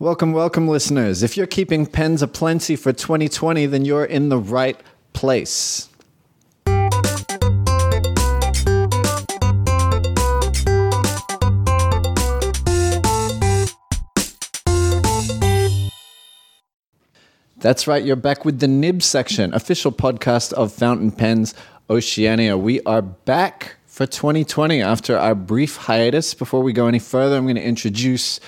Welcome, welcome, listeners. If you're keeping pens aplenty for 2020, then you're in the right place. That's right, you're back with the Nib section, official podcast of Fountain Pens Oceania. We are back for 2020 after our brief hiatus. Before we go any further, I'm going to introduce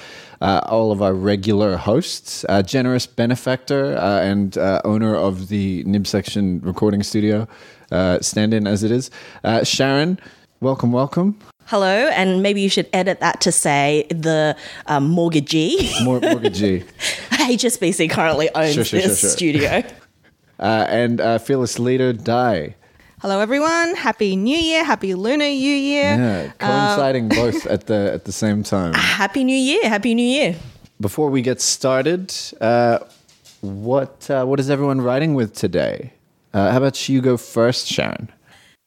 uh, all of our regular hosts, uh, generous benefactor uh, and uh, owner of the Nib section recording studio, uh, stand in as it is, uh, Sharyn. Welcome, welcome. Hello, and maybe you should edit that to say the um, mortgagee. Mor- mortgagee. HSBC currently owns Sure, sure, this sure, studio. Uh, and uh, fearless leader, Di. Hello, everyone. Happy New Year. Happy Lunar New Year. Yeah, coinciding both at the at the same time. Happy New Year! Happy New Year! Before we get started, uh, what uh, what is everyone writing with today? Uh, how about you go first, Sharyn?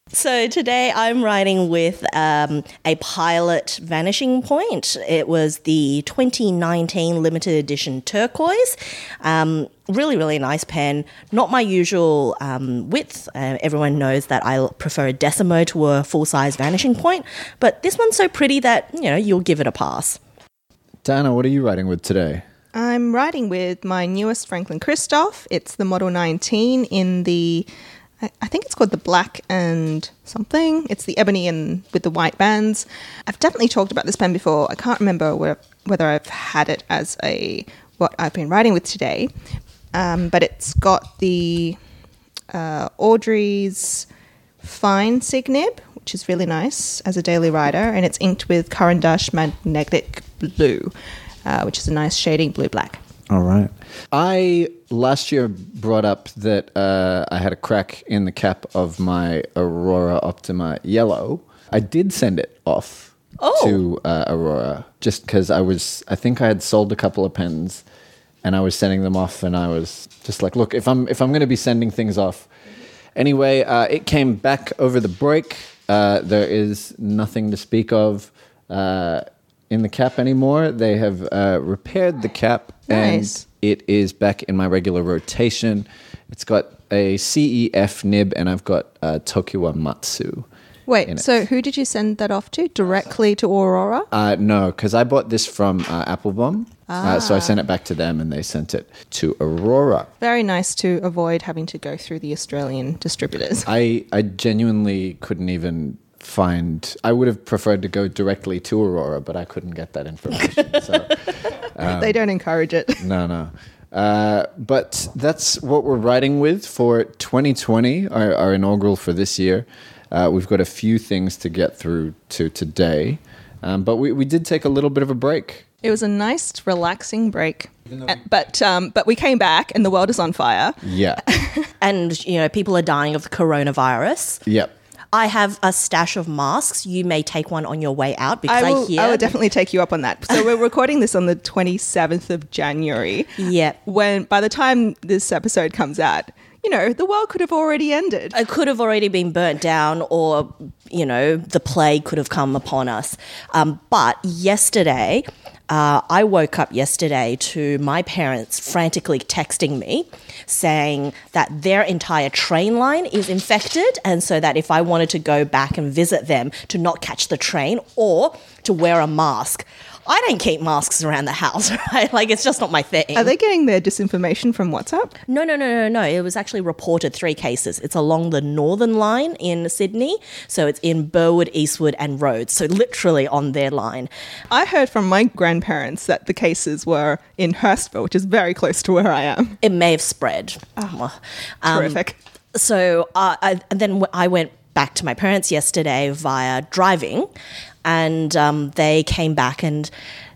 So today I'm writing with um, a pilot vanishing point. It was the 2019 limited edition turquoise. Um, really, really nice pen. Not my usual um, width. Uh, everyone knows that I prefer a Decimo to a full size vanishing point, but this one's so pretty that you know you'll give it a pass. Diana, what are you writing with today? I'm writing with my newest Franklin Christoph. It's the Model 19 in the, I think it's called the black and something. It's the ebony and with the white bands. I've definitely talked about this pen before. I can't remember where, whether I've had it as a what I've been writing with today, um, but it's got the uh, Audrey's fine SIG nib, which is really nice as a daily writer, and it's inked with Caran d'Ache magnetic blue, uh, which is a nice shading blue black. All right. I last year brought up that uh, I had a crack in the cap of my Aurora Optima Yellow. I did send it off Oh. to uh, Aurora just because I was. I think I had sold a couple of pens, and I was sending them off, and I was just like, "Look, if I'm if I'm going to be sending things off." Anyway, uh, it came back over the break. Uh, there is nothing to speak of uh, in the cap anymore. They have uh, repaired the cap, Nice. and it is back in my regular rotation. It's got a CEF nib, and I've got uh, Tokiwa Matsu. Wait, so who did you send that off to? Directly to Aurora? Uh, no, because I bought this from uh, Appelboom. Uh, so I sent it back to them and they sent it to Aurora. Very nice to avoid having to go through the Australian distributors. I, I genuinely couldn't even find, I would have preferred to go directly to Aurora, but I couldn't get that information. so, they don't encourage it. no, no. Uh, but that's what we're writing with for 2020, our, our inaugural for this year. Uh, we've got a few things to get through to today. Um, but we, we did take a little bit of a break. It was a nice, relaxing break. Uh, But um, but we came back and the world is on fire. Yeah. And you know people are dying of the coronavirus. yep. I have a stash of masks. You may take one on your way out because I I, hear. I will definitely take you up on that. So we're recording this on the 27th of January. Yeah. When by the time this episode comes out, you know, the world could have already ended. it could have already been burnt down or you know the plague could have come upon us um, but yesterday uh, i woke up yesterday to my parents frantically texting me saying that their entire train line is infected and so that if i wanted to go back and visit them to not catch the train or to wear a mask i don't keep masks around the house right like it's just not my thing Are they getting their disinformation from WhatsApp? no, no, no, no, no. It was actually reported three cases. It's along the northern line in Sydney. So it's in Burwood, Eastwood, and Rhodes. So literally on their line. I heard from my grandparents that the cases were in Hurstville, which is very close to where I am. It may have spread. Um, Terrific. so uh, I, and then I went back to my parents yesterday via driving, and um, they came back and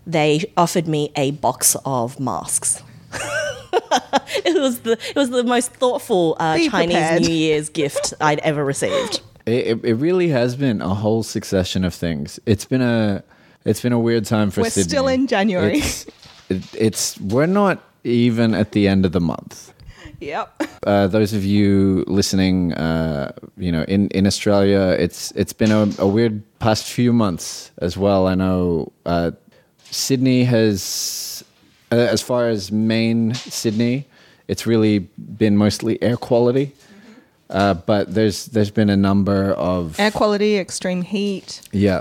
they offered me a box of masks. it was the it was the most thoughtful uh, Chinese prepared. New Year's gift I'd ever received. It, it, it really has been a whole succession of things. It's been a it's been a weird time for Sydney. We're Sydney. still in January. It's, it, it's we're not even at the end of the month. Yep. Uh, those of you listening, uh, you know, in, in Australia, it's it's been a, a weird past few months as well. I know uh, Sydney has uh, as far as main Sydney, it's really been mostly air quality. Uh, but there's there's been a number of Air quality, extreme heat. yeah,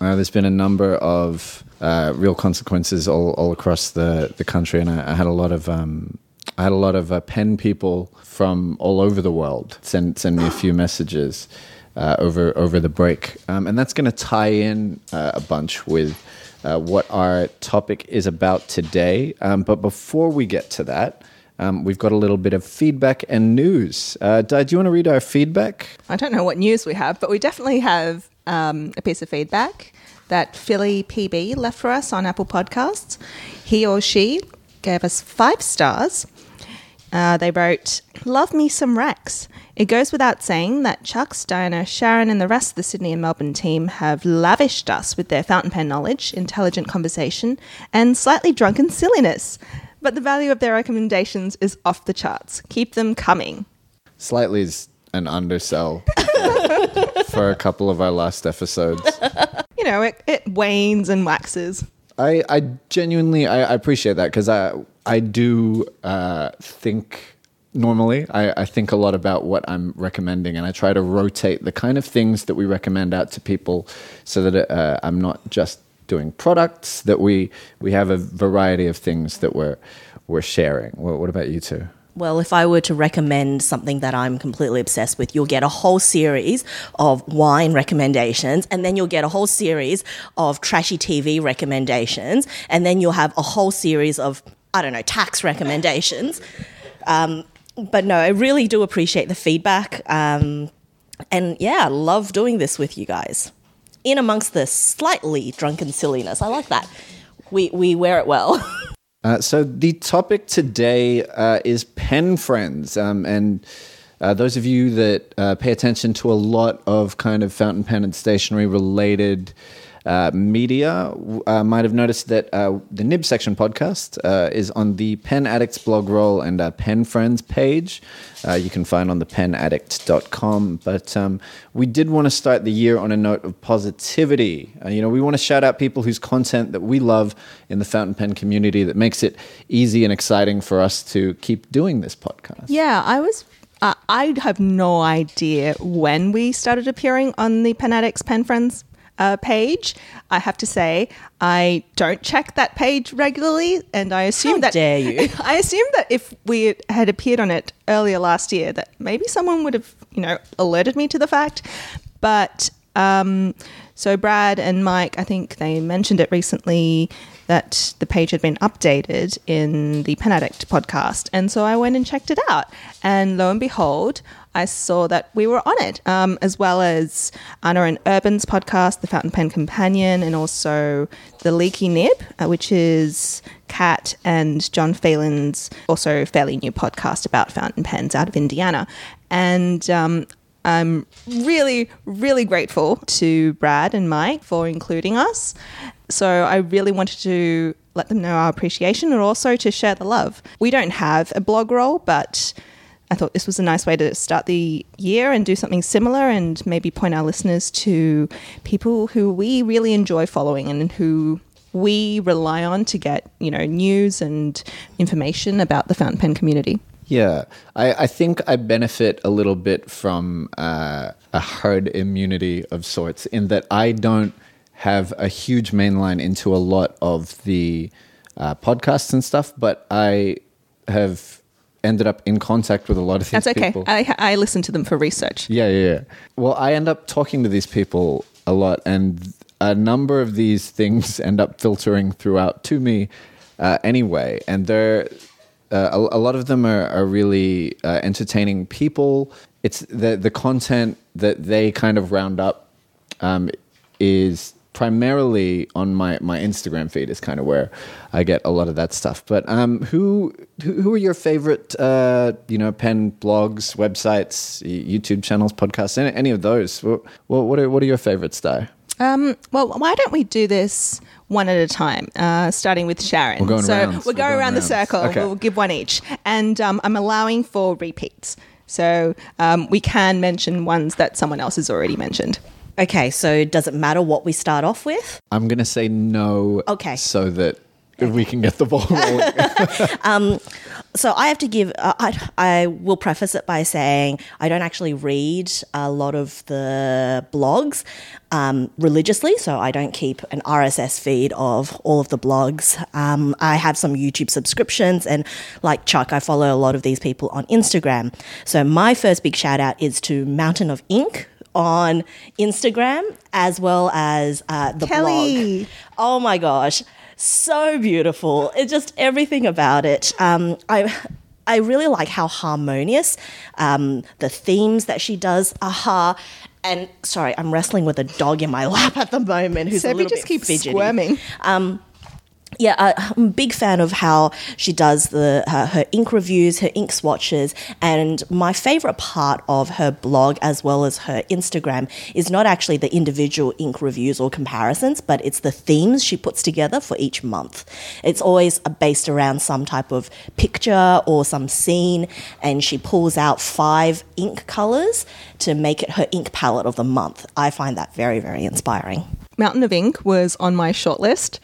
uh, there's been a number of uh, real consequences all, all across the, the country, and I, I had a lot of um, I had a lot of uh, pen people from all over the world send send me a few messages uh, over over the break, um, and that's going to tie in uh, a bunch with uh, what our topic is about today. Um, but before we get to that. Um, we've got a little bit of feedback and news. Uh, Di, do you want to read our feedback? I don't know what news we have, but we definitely have um, a piece of feedback that Philly PB left for us on Apple Podcasts. He or she gave us five stars. Uh, they wrote, Love me some Rex. It goes without saying that Chuck, Diana, Sharyn, and the rest of the Sydney and Melbourne team have lavished us with their fountain pen knowledge, intelligent conversation, and slightly drunken silliness. But the value of their recommendations is off the charts. Keep them coming. Slightly is an undersell for a couple of our last episodes. You know, it, it wanes and waxes. I, I genuinely I, I appreciate that because I I do uh, think normally I, I think a lot about what I'm recommending and I try to rotate the kind of things that we recommend out to people so that uh, I'm not just doing products that we we have a variety of things that we're we're sharing. What, what about you two? Well, if I were to recommend something that I'm completely obsessed with, you'll get a whole series of wine recommendations, and then you'll get a whole series of trashy TV recommendations, and then you'll have a whole series of, I don't know, tax recommendations. Um, but no, I really do appreciate the feedback. Um, and yeah, I love doing this with you guys. In amongst the slightly drunken silliness. I like that. We, we wear it well. Uh, so the topic today uh, is pen friends, um, and uh, those of you that uh, pay attention to a lot of kind of fountain pen and stationery related uh, media uh, might have noticed that the Nib Section podcast is on the Pen Addicts blog roll and Pen Friends page. you can find on the penaddict.com. But um, we did want to start the year on a note of positivity. you know, we want to shout out people whose content that we love in the fountain pen community that makes it easy and exciting for us to keep doing this podcast. Yeah, I was. Uh, I have no idea when we started appearing on the Pen Addicts Pen Friends uh, page. I have to say, I don't check that page regularly, and I assume How that dare you. I assume that if we had appeared on it earlier last year, that maybe someone would have, you know, alerted me to the fact. But um, so Brad and Myke, I think they mentioned it recently that the page had been updated in the Pen Addict podcast. And so I went and checked it out. And lo and behold, I saw that we were on it, um, as well as Anna and Urban's podcast, The Fountain Pen Companion, and also The Leaky Nib, uh, which is Kat and John Phelan's also fairly new podcast about fountain pens out of Indiana. And um, I'm really, really grateful to Brad and Myke for including us. So I really wanted to let them know our appreciation and also to share the love. We don't have a blog roll, but I thought this was a nice way to start the year and do something similar and maybe point our listeners to people who we really enjoy following and who we rely on to get, you know, news and information about the fountain pen community. Yeah, I, I think I benefit a little bit from uh, a herd immunity of sorts in that I don't have a huge mainline into a lot of the uh, podcasts and stuff, but I have ended up in contact with a lot of these That's okay. people. I, I listen to them for research. Yeah, yeah, yeah. Well, I end up talking to these people a lot, and a number of these things end up filtering throughout to me uh, anyway. And they're uh, a, a lot of them are, are really uh, entertaining people. It's the the content that they kind of round up um, is primarily on my, my Instagram feed is kind of where I get a lot of that stuff. But um, who who are your favorite uh, you know pen blogs, websites, YouTube channels, podcasts, any, any of those? What what are what are your favorites, Di? Um, well, why don't we do this one at a time, uh, starting with Sharyn? We're going so rounds. we'll We're go going around the circle. Okay. We'll give one each, and um, I'm allowing for repeats. So um, we can mention ones that someone else has already mentioned. Okay, so does it matter what we start off with? I'm gonna say no. Okay. So that we can get the ball rolling. so I have to give. Uh, I, I will preface it by saying I don't actually read a lot of the blogs um, religiously, so I don't keep an RSS feed of all of the blogs. Um, I have some YouTube subscriptions, and like Chuck, I follow a lot of these people on Instagram. So my first big shout out is to Mountain of Ink on Instagram as well as uh, the Kelly. blog. Oh my gosh, so beautiful! It's just everything about it. Um, I. I really like how harmonious um, the themes that she does Aha, And sorry, I'm wrestling with a dog in my lap at the moment who's a Sebby little just bit keeps fidgety squirming. Yeah, I'm a big fan of how she does the her, her ink reviews, her ink swatches, and my favorite part of her blog as well as her Instagram is not actually the individual ink reviews or comparisons, but it's the themes she puts together for each month. It's always uh, based around some type of picture or some scene, and she pulls out five ink colors to make it her ink palette of the month. I find that very, very inspiring. Mountain of Ink was on my shortlist.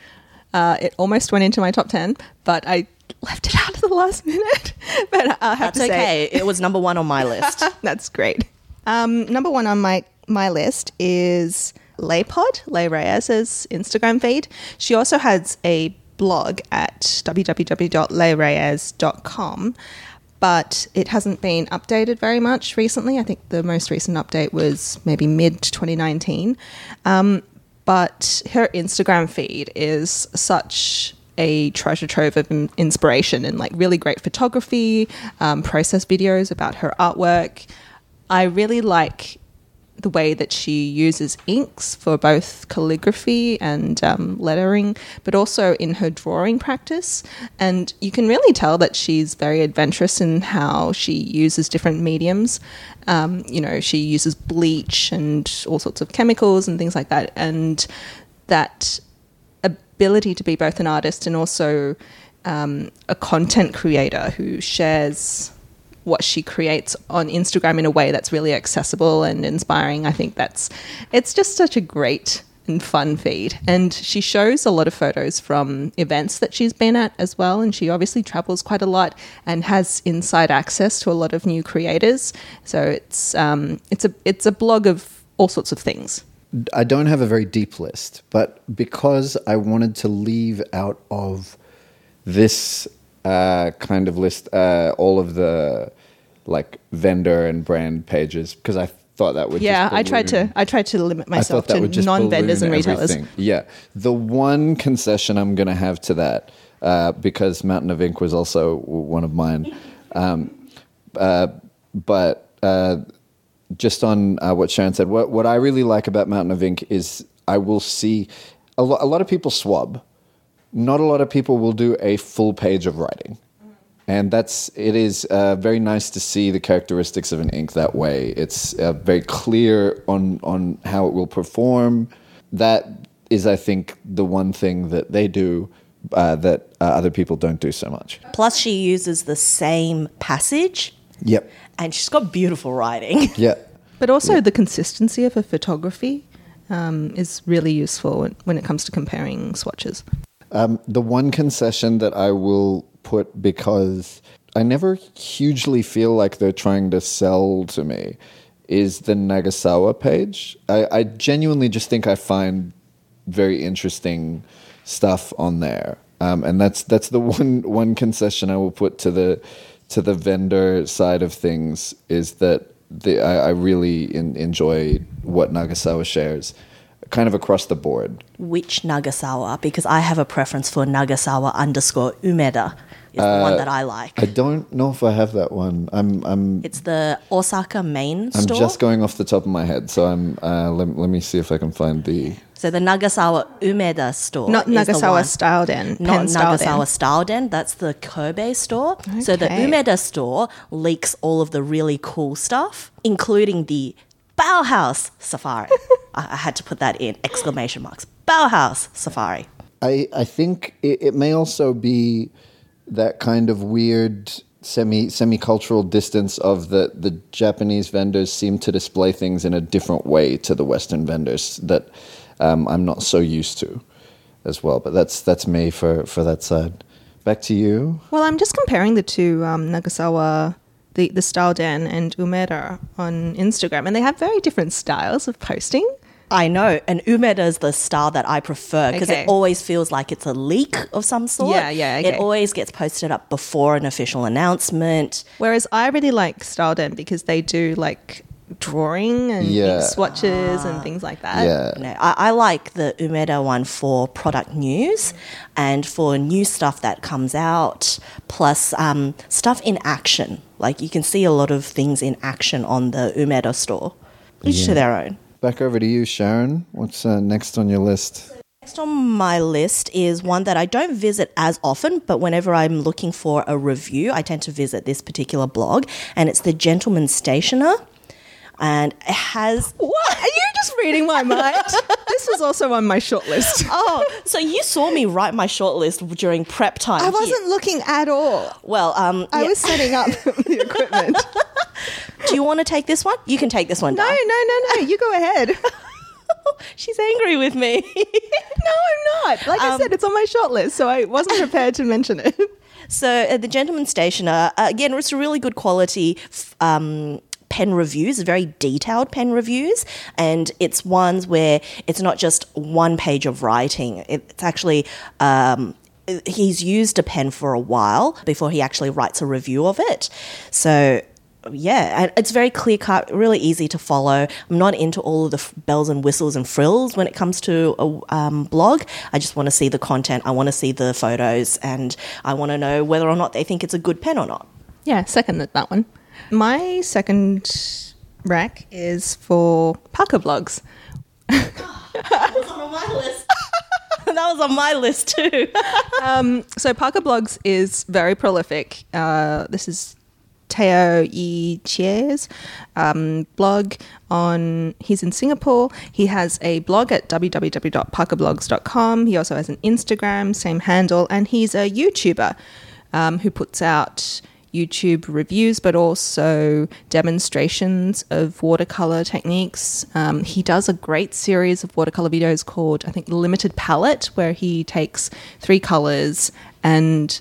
Uh, it almost went into my top 10, but I left it out at the last minute. but I have That's to say, okay. It was number one on my list. That's great. Um, number one on my my list is Leighpod, Leigh Reyes's Instagram feed. She also has a blog at www.leighreyes.com, but it hasn't been updated very much recently. I think the most recent update was maybe mid 2019. Um, but her Instagram feed is such a treasure trove of inspiration and like really great photography, um, process videos about her artwork. I really like the way that she uses inks for both calligraphy and um, lettering, but also in her drawing practice. And you can really tell that she's very adventurous in how she uses different mediums. Um, you know, she uses bleach and all sorts of chemicals and things like that. And that ability to be both an artist and also um, a content creator who shares what she creates on Instagram in a way that's really accessible and inspiring. I think that's it's just such a great and fun feed. And she shows a lot of photos from events that she's been at as well. And she obviously travels quite a lot and has inside access to a lot of new creators. So it's um, it's a it's a blog of all sorts of things. I don't have a very deep list, but because I wanted to leave out of this uh, kind of list uh, all of the like vendor and brand pages, because I thought that would Yeah, I tried to I tried to limit myself to non vendors and retailers. everything. Yeah, the one concession I'm going to have to that uh, because Mountain of Ink was also one of mine, um, uh, but uh, just on uh, what Sharyn said, what what I really like about Mountain of Ink is I will see a, lo- a lot of people swab. Not a lot of people will do a full page of writing and that's it is uh, very nice to see the characteristics of an ink that way. It's uh, very clear on on how it will perform. That is, I think, the one thing that they do uh, that uh, other people don't do so much. Plus, she uses the same passage Yep. and she's got beautiful writing. Yeah. But also the consistency of her photography um, is really useful when, when it comes to comparing swatches. Um, the one concession that I will put because I never hugely feel like they're trying to sell to me is the Nagasawa page. I, I genuinely just think I find very interesting stuff on there, um, and that's that's the one one concession I will put to the to the vendor side of things is that the, I, I really in, enjoy what Nagasawa shares, kind of across the board. Which Nagasawa? Because I have a preference for Nagasawa underscore Umeda. Is the one that I like. I don't know if I have that one. I'm I'm it's the Osaka main store. I'm just going off the top of my head, so I'm. Uh, let, let me see if I can find the. so the Nagasawa Umeda store. Not is the Nagasawa one- Style Den. Not Pen Style Den. Nagasawa Style Den. That's the Kobe store. So the Umeda store leaks all of the really cool stuff, including the Bauhaus Safari. I, I had to put that in exclamation marks. Bauhaus Safari. I I think it, it may also be that kind of weird semi semi cultural distance of the the Japanese vendors seem to display things in a different way to the Western vendors that um, I'm not so used to. as well. But that's that's me for for that side. Back to you. Well, I'm just comparing the two um, Nagasawa, the, the Style Den and Umeda on Instagram, and they have very different styles of posting. I know, and Umeda is the style that I prefer because Okay. it always feels like it's a leak of some sort. Yeah, yeah, okay. It always gets posted up before an official announcement. Whereas I really like Style Den because they do like drawing and Yeah. ink swatches and things like that. Yeah. You know, I, I like the Umeda one for product news and for new stuff that comes out, plus um, stuff in action. Like you can see a lot of things in action on the Umeda store. Each to their own. Back over to you, Sharyn. What's uh, next on your list? Next on my list is one that I don't visit as often, but whenever I'm looking for a review, I tend to visit this particular blog, and it's the Gentleman Stationer. And it has. What? Are you just reading my mind? this was also on my short list. Oh, so you saw me write my shortlist during prep time. I wasn't looking at all. Well, um, I yeah. was setting up the equipment. do you want to take this one? You can take this one. No, Di. no, no, no. You go ahead. She's angry with me. No, I'm not. Like I said, it's on my short list, so I wasn't prepared to mention it. So uh, the Gentleman Stationer, uh, again, it's a really good quality f- um, pen reviews, very detailed pen reviews, and it's ones where it's not just one page of writing. It's actually um, he's used a pen for a while before he actually writes a review of it. So. Yeah, it's very clear cut, really easy to follow. I'm not into all of the f- bells and whistles and frills when it comes to a um, blog. I just want to see the content, I want to see the photos, and I want to know whether or not they think it's a good pen or not. Yeah, second that one. My second rec is for Parkablogs. That was on my list. that was on my list too. So Parkablogs is very prolific. Uh, this is Teoh Yi Chie's um, blog on. He's in Singapore. He has a blog at www.parkablogs.com. He also has an Instagram, same handle, and he's a YouTuber um, who puts out YouTube reviews, but also demonstrations of watercolor techniques. Um, he does a great series of watercolor videos called, I think, Limited Palette, where he takes three colors and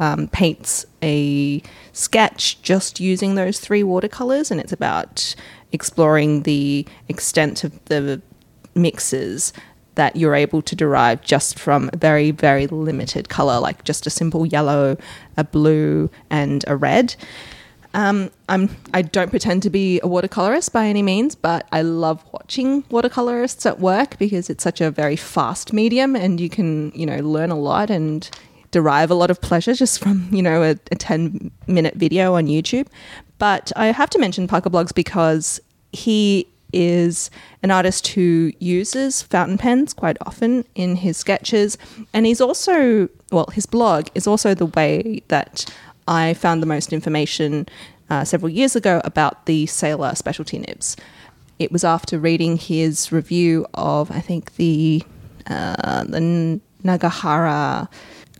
um, paints a sketch just using those three watercolors, and it's about exploring the extent of the mixes that you're able to derive just from a very, very limited color, like just a simple yellow, a blue, and a red. Um, I'm I don't pretend to be a watercolorist by any means, but I love watching watercolorists at work because it's such a very fast medium, and you can you know learn a lot and derive a lot of pleasure just from you know a, a ten minute video on YouTube. But I have to mention Parkablogs because he is an artist who uses fountain pens quite often in his sketches. And he's also, well, his blog is also the way that I found the most information uh, several years ago about the Sailor specialty nibs. It was after reading his review of, I think, the, uh, the Nagahara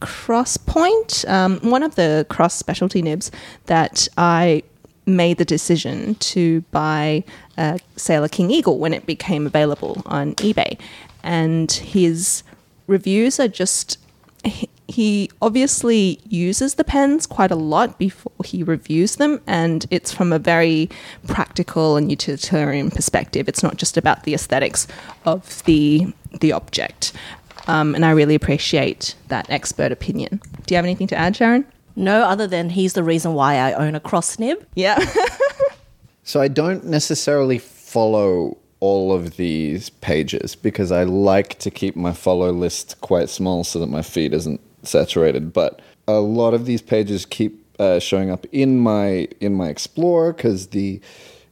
cross point, um, one of the cross specialty nibs that I made the decision to buy uh, Sailor King Eagle when it became available on eBay. And his reviews are just. He, he obviously uses the pens quite a lot before he reviews them, and it's from a very practical and utilitarian perspective. It's not just about the aesthetics of the the object. Um, and I really appreciate that expert opinion. Do you have anything to add, Sharyn? No, other than he's the reason why I own a cross nib. Yeah. So I don't necessarily follow all of these pages because I like to keep my follow list quite small so that my feed isn't saturated. But a lot of these pages keep uh, showing up in my in my Explorer because the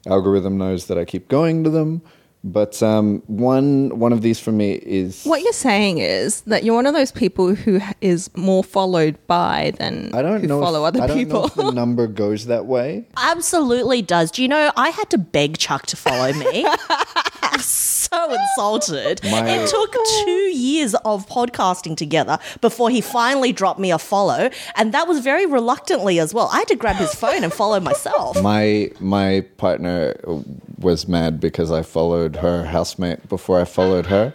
algorithm knows that I keep going to them. But um, one one of these for me is What you're saying is that you're one of those people who is more followed by than I don't who know follow if, other I don't people. know if the number goes that way. Absolutely does. Do you know I had to beg Chuck to follow me? So insulted. My- It took two years of podcasting together before he finally dropped me a follow, and that was very reluctantly as well. I had to grab his phone and follow myself. My my partner was mad because I followed her housemate before I followed her.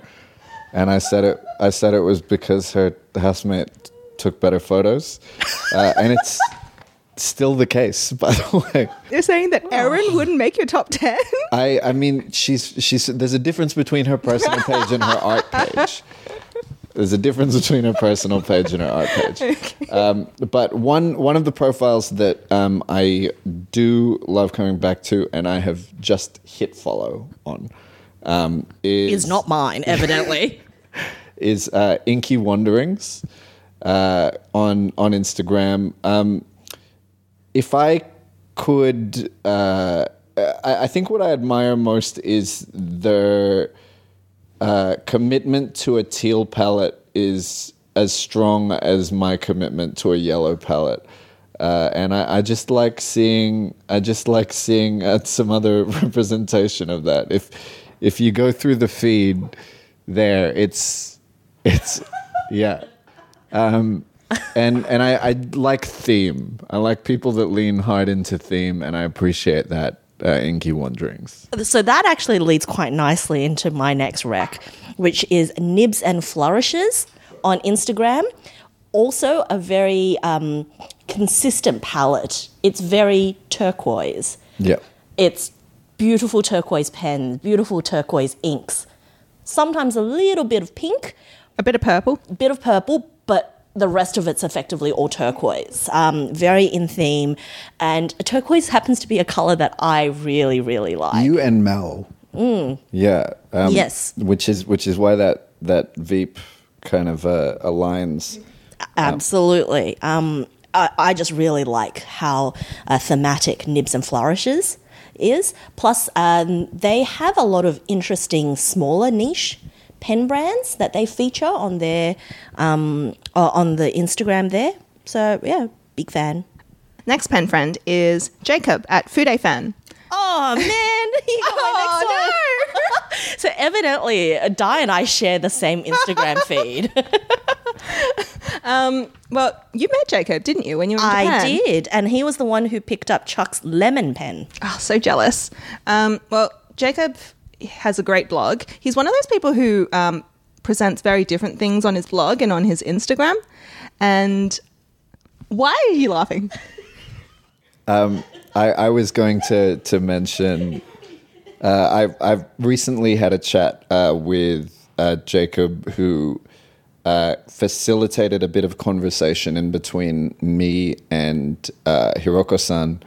and I said it. I said it was because her housemate took better photos, uh, and it's still the case. By the way, You're saying that Erin wouldn't make your top 10? I I mean she's she's there's a difference between her personal page and her art page. There's a difference between her personal page and her art page. Um, but one one of the profiles that um, I do love coming back to, and I have just hit follow on, um, is Is not mine, evidently. is uh, Inky Wanderings uh, on on Instagram. Um, if I could, uh, I, I think what I admire most is their uh, commitment to a teal palette is as strong as my commitment to a yellow palette. Uh, and I, I just like seeing, I just like seeing uh, some other representation of that. If if you go through the feed, there, it's it's yeah. Um, and and I, I like theme. I like people that lean hard into theme, and I appreciate that. Uh, Inky Wanderings. so that actually leads quite nicely into my next rec, which is Nibs and Flourishes on Instagram. Also, a very um, consistent palette. It's very turquoise. Yeah. It's beautiful turquoise pens, beautiful turquoise inks. Sometimes a little bit of pink, A bit of purple. a bit of purple, but the rest of it's effectively all turquoise. Um, very in theme, and turquoise happens to be a color that I really, really like. You and Mel. Yeah. Um, Yes. Which is which is why that that Veep kind of uh, aligns. Absolutely. Um, I, I just really like how uh, thematic Nibs and Flourishes is. Plus, um, they have a lot of interesting smaller niche pen brands that they feature on their um, uh, on the Instagram there. So yeah, big fan. Next pen friend is Jacob at Fude Fan. Oh man, he got my next one. so evidently, Di and I share the same Instagram feed. Um, Well, you met Jacob, didn't you, when you were in I did, and he was the one who picked up Chuck's lemon pen. Oh, so jealous. Um, well, Jacob has a great blog. He's one of those people who um, presents very different things on his blog and on his Instagram. And why are you laughing? I, I was going to to mention. Uh, I've I've recently had a chat uh, with uh, Jacob who uh, facilitated a bit of conversation in between me and uh, Hiroko-san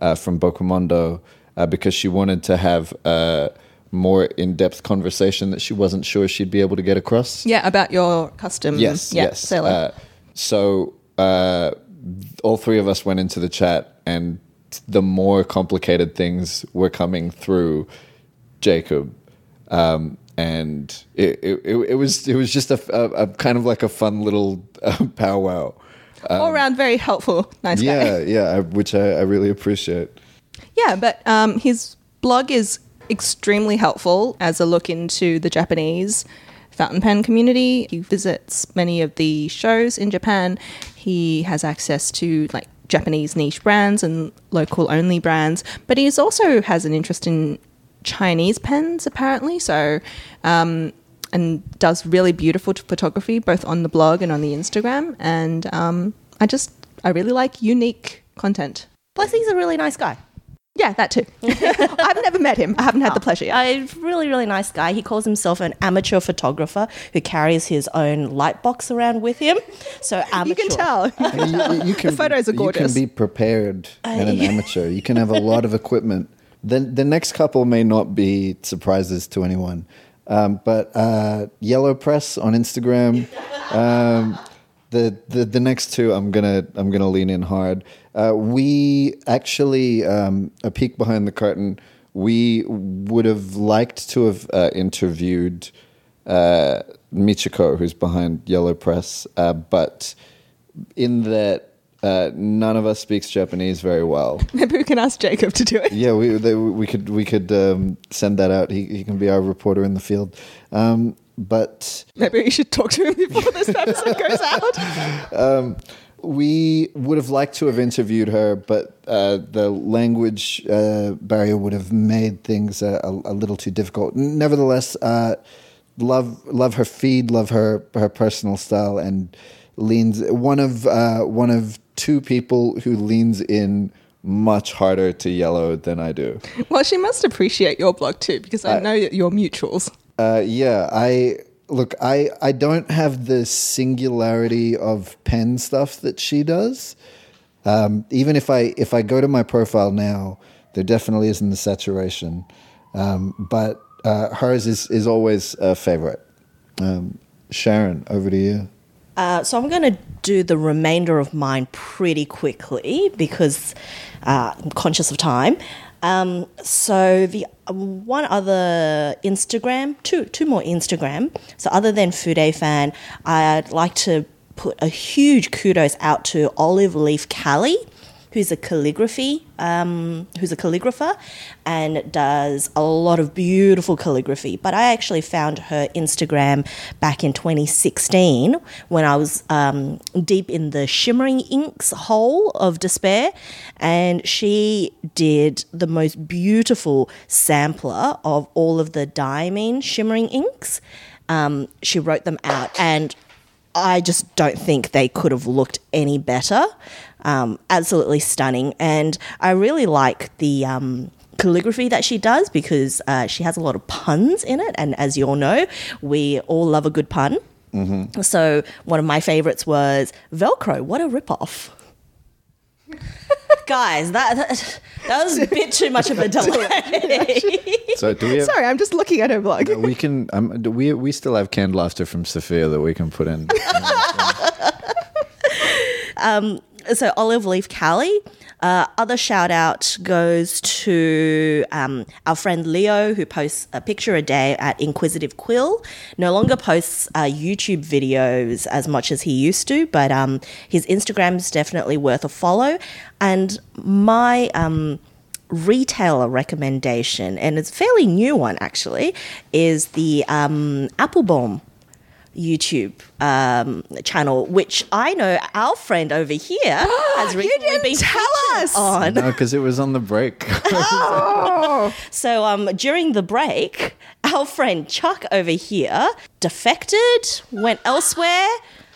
uh, from Bokumondoh uh, because she wanted to have a more in-depth conversation that she wasn't sure she'd be able to get across. Yeah, about your custom. Yes, yeah, yes. sailor. Uh, so uh, all three of us went into the chat, and the more complicated things were coming through Jacob, um, and it, it, it, was it was just a, a, a kind of like a fun little uh, powwow. All around very helpful, nice guy. um, Yeah, yeah, which I, I really appreciate. Yeah, but um, his blog is extremely helpful as a look into the Japanese fountain pen community. He visits many of the shows in Japan. He has access to like Japanese niche brands and local only brands, but he also has an interest in Chinese pens apparently. So, um, and does really beautiful photography both on the blog and on the Instagram. And um, I just I really like unique content. Plus, he's a really nice guy. Yeah, that too. I've never met him. I haven't had the pleasure yet. A really, really nice guy. He calls himself an amateur photographer who carries his own light box around with him. So amateur. you can tell. you, you can The photos are gorgeous. You can be prepared and an amateur. You can have a lot of equipment. The the next couple may not be surprises to anyone, um, but uh, Yellow Press on Instagram. Um, the, the the next two, I'm gonna I'm gonna lean in hard. Uh, we actually um, a peek behind the curtain. We would have liked to have uh, interviewed uh, Michiko, who's behind Yellow Press, uh, but in that uh, none of us speaks Japanese very well. Maybe we can ask Jacob to do it. Yeah, we they, we could we could um, send that out. He he can be our reporter in the field. Um, but Maybe we should talk to him before this episode goes out. we would have liked to have interviewed her, but uh, the language uh, barrier would have made things a, a, a little too difficult. Nevertheless, uh, love love her feed, love her her personal style, and leans one of uh, one of two people who leans in much harder to yellow than I do. Well, she must appreciate your blog too, because I know that you're mutuals. Uh, yeah, I look. I I don't have the singularity of pen stuff that she does. Um, even if I if I go to my profile now, there definitely isn't the saturation. Um, but uh, hers is is always a favorite. Um, Sharyn, over to you. Uh, so I'm going to do the remainder of mine pretty quickly because uh, I'm conscious of time. Um, so the uh, one other Instagram, two two more Instagram. So other than Fude fan, I'd like to put a huge kudos out to Olive Leaf Calli who's a calligraphy, um, who's a calligrapher, and does a lot of beautiful calligraphy. But I actually found her Instagram back in 2016 when I was um, deep in the shimmering inks hole of despair, and she did the most beautiful sampler of all of the diamine shimmering inks. Um, she wrote them out and I just don't think they could have looked any better. Um, absolutely stunning. And I really like the um, calligraphy that she does because uh, she has a lot of puns in it. And as you all know, we all love a good pun. Mm-hmm. So one of my favorites was Velcro. What a ripoff. Guys, that, that that was a bit too much of a delay. So do we have? Sorry, I'm just looking at her blog. we can. Um, do we we still have canned laughter from Sophia that we can put in. so Olive Leaf Calli. Uh, other shout out goes to um, our friend Leo, who posts a picture a day at Inquisitive Quill. No longer posts uh, YouTube videos as much as he used to, but um, his Instagram is definitely worth a follow. And my um, retailer recommendation, and it's a fairly new one actually, is the um, Appelboom YouTube um, channel, which I know our friend over here has recently didn't been tell us! on. no, because it was on the break. So um, during the break, our friend Chuck over here defected, went elsewhere,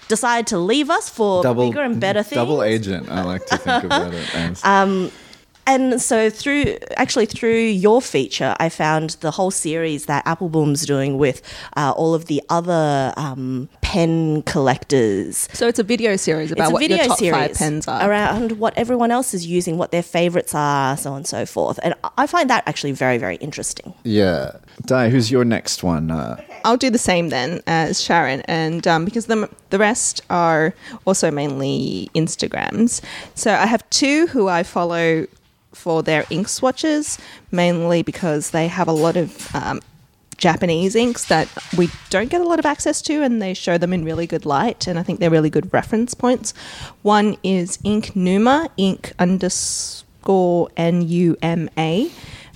decided to leave us for bigger and better things. Double agent. I like to think about it. as. And so through actually through your feature, I found the whole series that Appelboom's doing with uh, all of the other um, pen collectors. So it's a video series about It's a what video your top series five pens are. around what everyone else is using, what their favorites are, so on and so forth. And I find that actually very, very interesting. yeah. Di, who's your next one? Uh, I'll do the same then as Sharyn, and um, because the the rest are also mainly Instagrams. So I have two who I follow for their ink swatches, mainly because they have a lot of um, Japanese inks that we don't get a lot of access to, and they show them in really good light, and I think they're really good reference points. One is Ink Numa, ink underscore N U M A.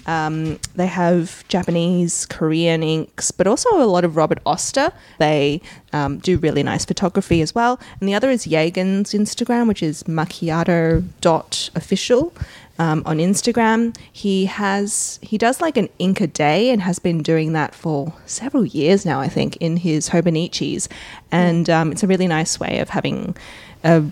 Um, they have Japanese, Korean inks, but also a lot of Robert Oster. They um, do really nice photography as well. And the other is Jagen's Instagram, which is macchiato.official. Um, on Instagram, he has he does like an ink a day and has been doing that for several years now. I think in his Hobonichis, and um, it's a really nice way of having a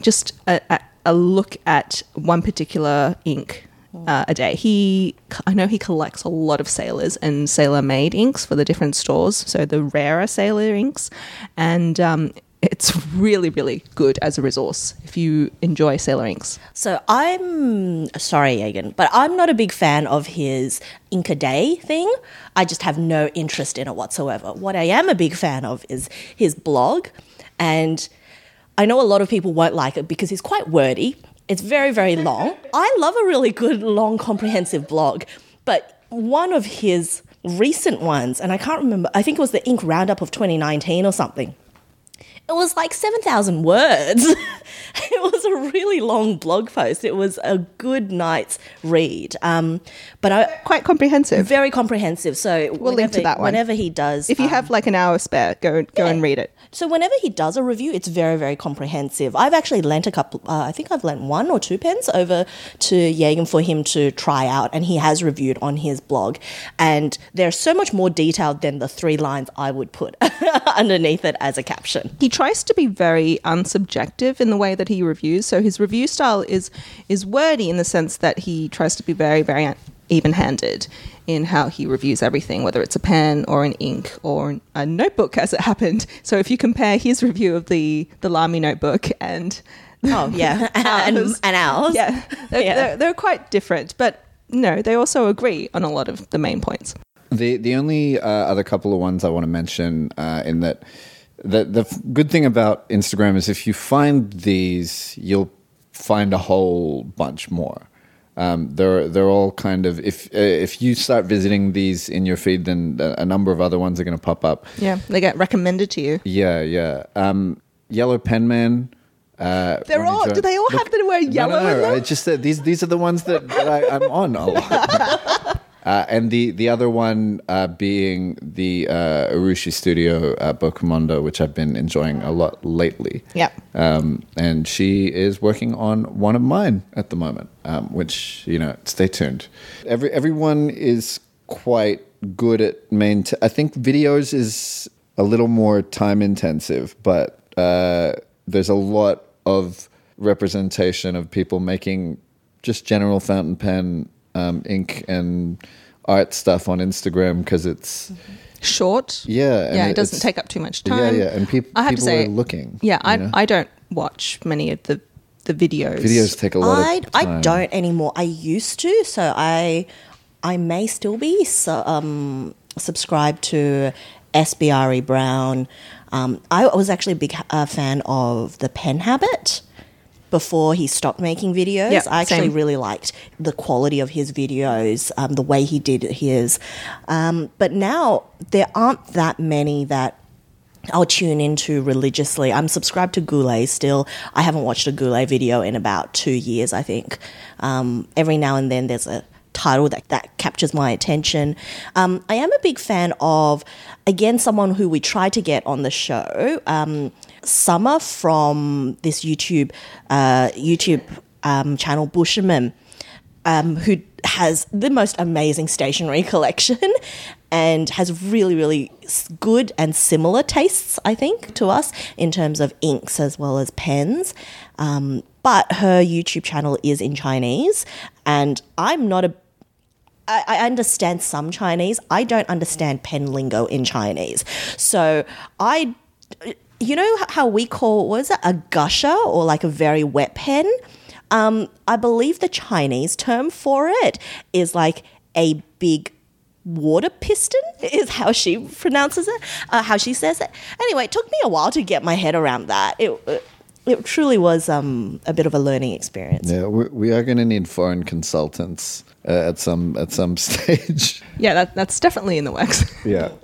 just a, a, a look at one particular ink uh, a day. He, I know he collects a lot of sailors and sailor made inks for the different stores, so the rarer sailor inks, and um, it's really, really good as a resource if you enjoy sailor inks. So I'm sorry, Egan, but I'm not a big fan of his Inca Day thing. I just have no interest in it whatsoever. What I am a big fan of is his blog, and I know a lot of people won't like it because he's quite wordy. It's very, very long. I love a really good, long, comprehensive blog, but one of his recent ones, and I can't remember, I think it was the Ink Roundup of 2019 or something. It was like 7,000 words. it it was a really long blog post. It was a good night's read. Um, but I Quite comprehensive. very comprehensive. So We'll link to that one. Whenever he does, If you um, have like an hour spare, go go and read it. so whenever he does a review, it's very, very comprehensive. I've actually lent a couple. Uh, I think I've lent one or two pens over to Jagan for him to try out, and he has reviewed on his blog. And they're so much more detailed than the three lines I would put underneath it as a caption. He tries to be very unsubjective in the way that he reviews. So his review style is is wordy in the sense that he tries to be very very even-handed in how he reviews everything, whether it's a pen or an ink or a notebook, as it happened. So if you compare his review of the the Lamy notebook and Oh yeah, and, Ours. and ours. yeah, they're, Yeah. They're, they're quite different, but no, they also agree on a lot of the main points. The the only uh, other couple of ones I want to mention uh, in that the the good thing about Instagram is if you find these, you'll find a whole bunch more. Um, they're they're all kind of if uh, if you start visiting these in your feed, then a, number of other ones are going to pop up. Yeah, they get recommended to you. Yeah, yeah. Um, Yellow Pen Man. Uh, They're all- do they all have the word yellow No, no, in no. them? It's just that these these are the ones that, that I, I'm on a lot. Uh, and the, the other one uh, being the uh, Urushi Studio uh, Bokumondoh, which I've been enjoying a lot lately. Yep. Um, and she is working on one of mine at the moment, um, which, you know, stay tuned. Every Everyone is quite good at main. I think videos is a little more time intensive, but uh, there's a lot of representation of people making just general fountain pen, um, ink, and art stuff on Instagram because it's Short. yeah, and yeah, it doesn't take up too much time. yeah, yeah, and peop- I have people to say, are looking, Yeah, I, know? I don't watch many of the the videos. Videos take a lot I, of time. I don't anymore. I used to, so I I may still be so, um, subscribed to SBRE Brown. Um, I was actually a big uh, fan of the Pen Habit before he stopped making videos. Yeah, I actually same. really liked the quality of his videos, um, the way he did his. Um, but now there aren't that many that I'll tune into religiously. I'm subscribed to Goulet still. I haven't watched a Goulet video in about two years, I think. Um, every now and then there's a title that, that captures my attention. Um, I am a big fan of, again, someone who we tried to get on the show, um, Summer from this YouTube uh, YouTube um, channel, Bushimen um, who has the most amazing stationery collection and has really, really good and similar tastes, I think, to us in terms of inks as well as pens. Um, but her YouTube channel is in Chinese, and I'm not a I, I understand some Chinese. I don't understand pen lingo in Chinese. So I, you know how we call what is it a gusher or like a very wet pen. Um, I believe the Chinese term for it is like a big water piston is how she pronounces it, uh, how she says it. Anyway, it took me a while to get my head around that. It it, it truly was um, a bit of a learning experience. Yeah, we, we are going to need foreign consultants uh, at some at some stage. Yeah, that, that's definitely in the works. yeah.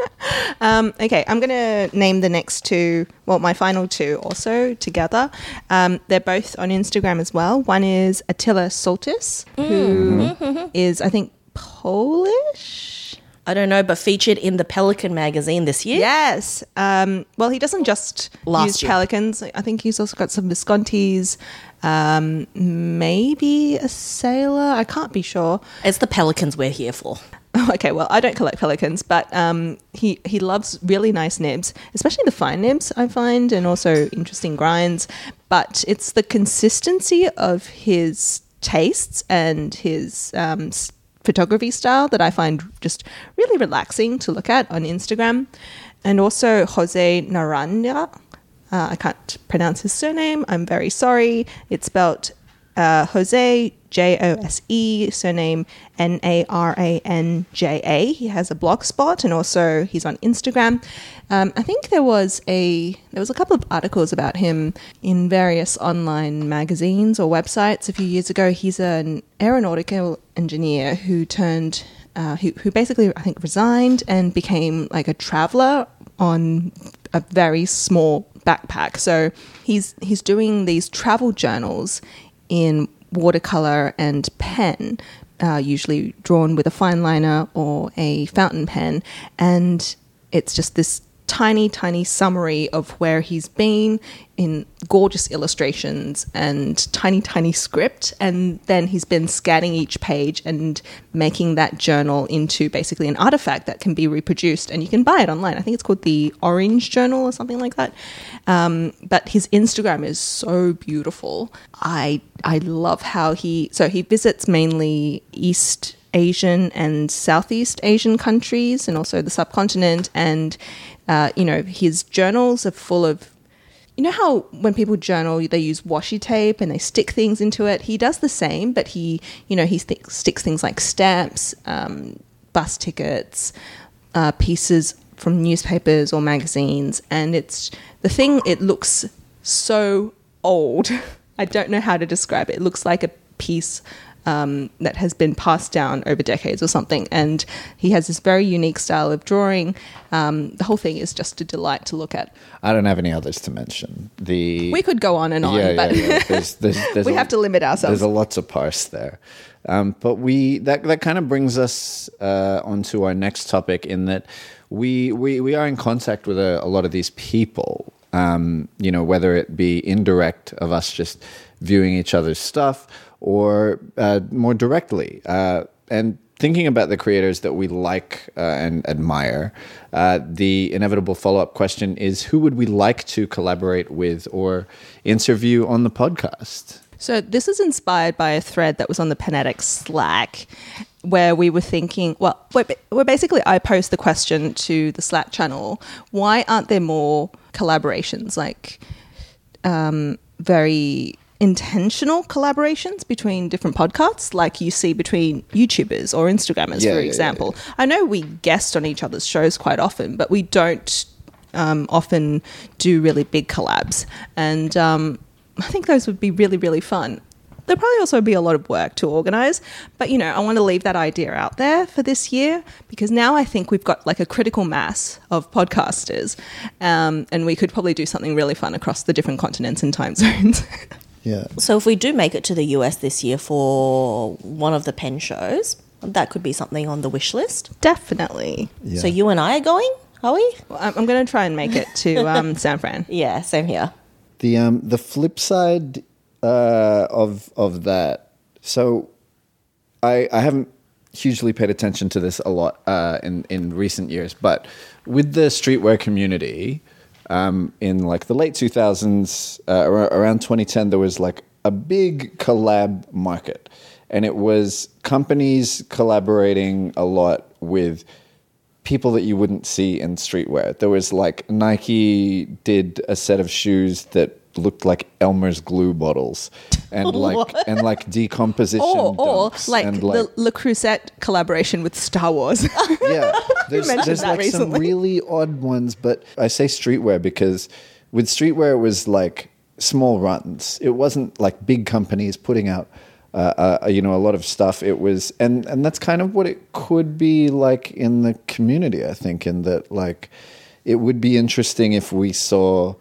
Um, okay, I'm going to name the next two, well, my final two also together. Um, they're both on Instagram as well. One is Attila Sultis, who is, I think, Polish. I don't know, but featured in the Pelikan magazine this year. Yes. Um, well, he doesn't just Last use year. Pelikans. I think he's also got some Viscontis, um, maybe a sailor. I can't be sure. It's the Pelikans we're here for. Okay, well, I don't collect Pelikans, but um, he he loves really nice nibs, especially the fine nibs. I find, and also interesting grinds. But it's the consistency of his tastes and his um, photography style that I find just really relaxing to look at on Instagram. And also Jose Naranja. Uh, I can't pronounce his surname. I'm very sorry. It's spelled uh, Jose J O S E, surname N A R A N J A. He has a blog spot and also he's on Instagram. Um, I think there was a there was a couple of articles about him in various online magazines or websites a few years ago. He's an aeronautical engineer who turned uh, who who basically I think resigned and became like a traveler on a very small backpack. So he's he's doing these travel journals in watercolor and pen, uh, usually drawn with a fine liner or a fountain pen, and it's just this tiny, tiny summary of where he's been in gorgeous illustrations and tiny, tiny script. And then he's been scanning each page and making that journal into basically an artifact that can be reproduced. And you can buy it online. I think it's called the Orange Journal or something like that. Um, but his Instagram is so beautiful. I I love how he so he visits mainly East Asian and Southeast Asian countries and also the subcontinent. And, uh, you know, his journals are full of, you know, how when people journal, they use washi tape and they stick things into it. He does the same, but he, you know, he st- sticks things like stamps, um, bus tickets, uh, pieces from newspapers or magazines. And it's the thing, it looks so old. I don't know how to describe it. It looks like a piece um, that has been passed down over decades or something. And he has this very unique style of drawing. Um, the whole thing is just a delight to look at. I don't have any others to mention. The We could go on and on, yeah, yeah, but yeah. There's, there's, there's we a- have to limit ourselves. There's a lot to parse there. Um, but we that that kind of brings us uh, onto our next topic in that we we, we are in contact with a, a lot of these people. Um, you know, whether it be indirect of us just viewing each other's stuff or uh, more directly. Uh, and thinking about the creators that we like uh, and admire, uh, the inevitable follow up question is who would we like to collaborate with or interview on the podcast? So this is inspired by a thread that was on the Pen Addict Slack, where we were thinking, well, we're basically I posed the question to the Slack channel: Why aren't there more collaborations, like um, very intentional collaborations between different podcasts, like you see between YouTubers or Instagrammers, Yeah, for yeah, yeah, example? I know we guest on each other's shows quite often, but we don't um, often do really big collabs, and um, I think those would be really, really fun. There'll probably also be a lot of work to organize, but you know, I want to leave that idea out there for this year because now I think we've got like a critical mass of podcasters, um, and we could probably do something really fun across the different continents and time zones. Yeah. So if we do make it to the US this year for one of the pen shows, that could be something on the wish list. Definitely. Yeah. So you and I are going, are we? Well, I'm, I'm going to try and make it to um, San Fran. Yeah, same here. The um the flip side uh, of of that. So, I I haven't hugely paid attention to this a lot uh, in in recent years, but with the streetwear community, um, in like the late two thousands, uh, around twenty ten, there was like a big collab market, and it was companies collaborating a lot with people that you wouldn't see in streetwear. There was like Nike did a set of shoes that looked like Elmer's glue bottles and like and like decomposition Or, or like, and the Le Creuset collaboration with Star Wars. yeah, there's, there's like some really odd ones, but I say streetwear because with streetwear it was like small runs. It wasn't like big companies putting out. Uh, uh, you know, a lot of stuff. It was, and and that's kind of what it could be like in the community. I think, in that, like, it would be interesting if we saw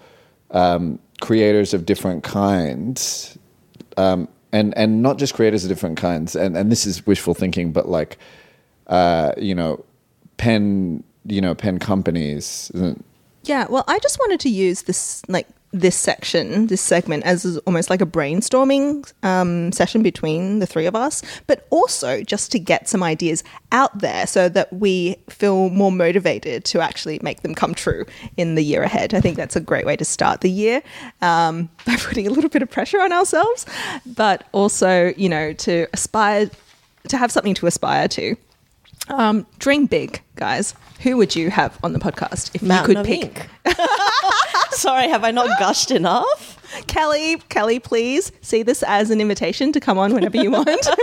um, creators of different kinds um, and and not just creators of different kinds. And and this is wishful thinking, but like, uh, you know, pen, you know, pen companies. Yeah, well, I just wanted to use this like this section, this segment, as almost like a brainstorming um, session between the three of us, but also just to get some ideas out there so that we feel more motivated to actually make them come true in the year ahead. I think that's a great way to start the year um, by putting a little bit of pressure on ourselves, but also, you know, to aspire to have something to aspire to. Um, dream big, guys. Who would you have on the podcast if Mountain you could pick? Sorry, have I not gushed enough? Kelly, Kelly, please see this as an invitation to come on whenever you want.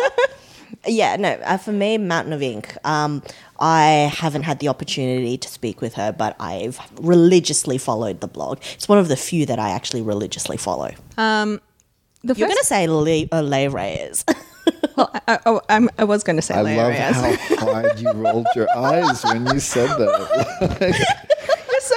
Yeah, no, uh, for me, Mountain of Ink. Um, I haven't had the opportunity to speak with her, but I've religiously followed the blog. It's one of the few that I actually religiously follow. the You're going to say Le, uh, Leigh Reyes. well, I, I, I'm, I was going to say I Leia love Reyes. how hard you rolled your eyes when you said that. You're so,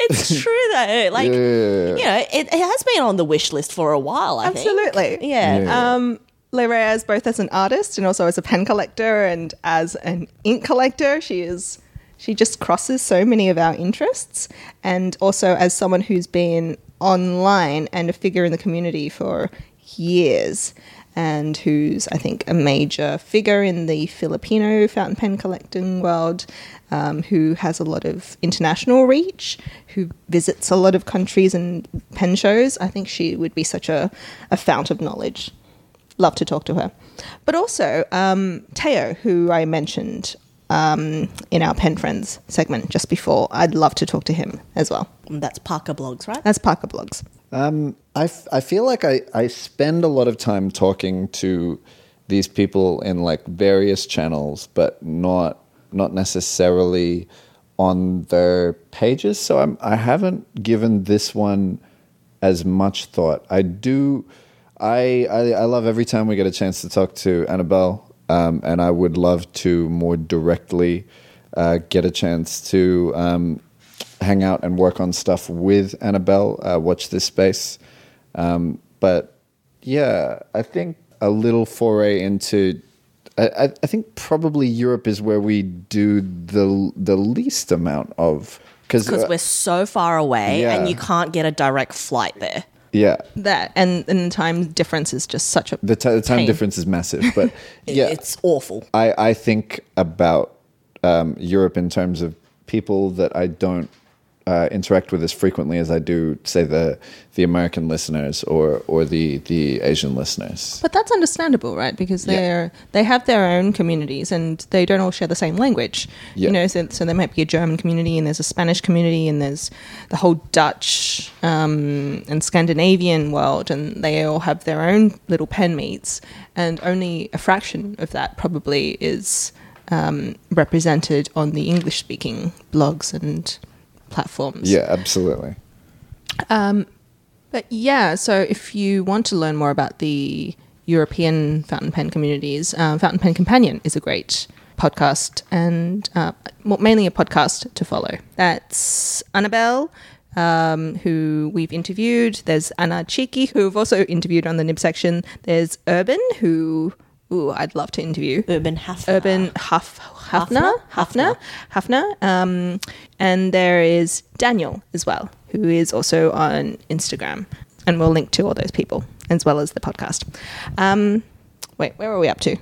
it's it's true though. Like Yeah. you know, it, it has been on the wish list for a while. I think. Absolutely. Yeah. Yeah. Um, Leigh Reyes, both as an artist and also as a pen collector and as an ink collector, she is she just crosses so many of our interests. And also as someone who's been online and a figure in the community for years, and who's I think a major figure in the Filipino fountain pen collecting world, um, who has a lot of international reach, who visits a lot of countries and pen shows. I think she would be such a, a fount of knowledge love to talk to her. But also, um, Teoh, who I mentioned um, in our Pen Friends segment just before, I'd love to talk to him as well. And That's Parkablogs, right? That's Parkablogs. Um, I, f- I feel like I, I spend a lot of time talking to these people in like various channels, but not not necessarily on their pages. So I'm I haven't given this one as much thought. I do. I, I I love every time we get a chance to talk to Annabelle, um, and I would love to more directly uh, get a chance to um, hang out and work on stuff with Annabelle. Uh, watch this space, um, but yeah, I think a little foray into. I, I- think probably Europe is where we do the the least amount of because Because we're so far away Yeah. and you can't get a direct flight there. yeah That and, and the time difference is just such a the, t- the time Pain. difference is massive, but yeah, It's awful. I, I think about um, Europe in terms of people that I don't uh, interact with as frequently as I do, say the the American listeners or or the the Asian listeners. But that's understandable, right? Because they're they have their own communities and they don't all share the same language. Yeah. You know, so, so there might be a German community and there's a Spanish community and there's the whole Dutch um, and Scandinavian world, and they all have their own little pen meets, and only a fraction of that probably is um, represented on the English speaking blogs and platforms. Yeah, absolutely. But yeah, so if you want to learn more about the European fountain pen communities, uh, Fountain Pen Companion is a great podcast and uh, mainly a podcast to follow. That's Annabelle, um, who we've interviewed. There's Anna Cheeky, who we've also interviewed on the Nib section. There's Urban, who ooh, I'd love to interview. Urban Hafner. Urban Huff, Hafner, Hafner? Hafner, Hafner. Um, and there is Daniel as well, who is also on Instagram. And we'll link to all those people as well as the podcast. Um, wait, where are we up to?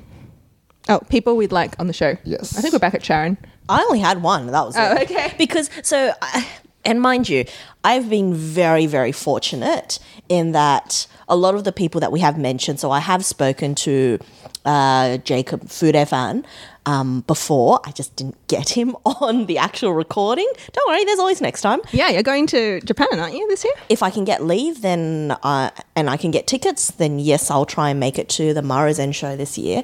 Oh, people we'd like on the show. Yes. I think we're back at Sharyn. I only had one. That was Oh, it. okay. Because so, I- and mind you, I've been very, very fortunate in that a lot of the people that we have mentioned. So I have spoken to uh, Jacob Fudefan um, before. I just didn't get him on the actual recording. Don't worry, there's always next time. Yeah, you're going to Japan, aren't you, this year? If I can get leave, then uh, and I can get tickets, then yes, I'll try and make it to the Maruzen show this year.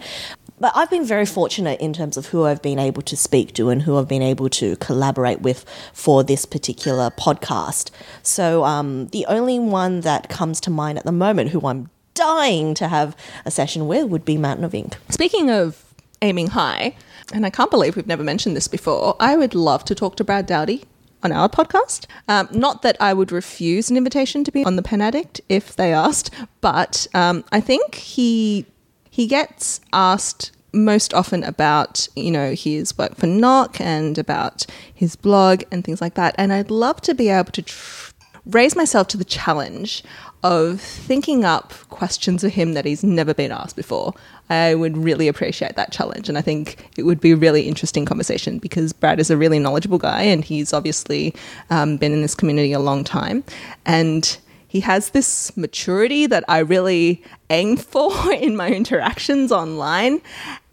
But I've been very fortunate in terms of who I've been able to speak to and who I've been able to collaborate with for this particular podcast. So um, the only one that comes to mind at the moment, who I'm dying to have a session with, would be Mountain of Ink. Speaking of aiming high, and I can't believe we've never mentioned this before, I would love to talk to Brad Dowdy on our podcast. Um, not that I would refuse an invitation to be on the Pen Addict if they asked, but um, I think he he gets asked most often about you know his work for Nock and about his blog and things like that, and I'd love to be able to. Tr- raise myself to the challenge of thinking up questions of him that he's never been asked before. I would really appreciate that challenge. And I think it would be a really interesting conversation because Brad is a really knowledgeable guy and he's obviously um, been in this community a long time. And he has this maturity that I really aim for in my interactions online.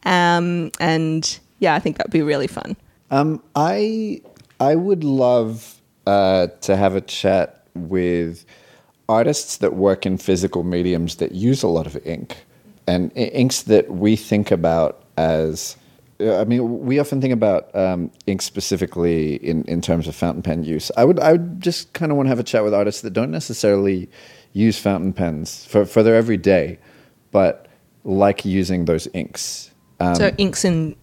Um, and yeah, I think that would be really fun. Um, I I would love uh, to have a chat with artists that work in physical mediums that use a lot of ink and inks that we think about as. I mean, we often think about um, ink specifically in, in terms of fountain pen use. I would I would just kind of want to have a chat with artists that don't necessarily use fountain pens for, for their everyday, but like using those inks. Um, so inks and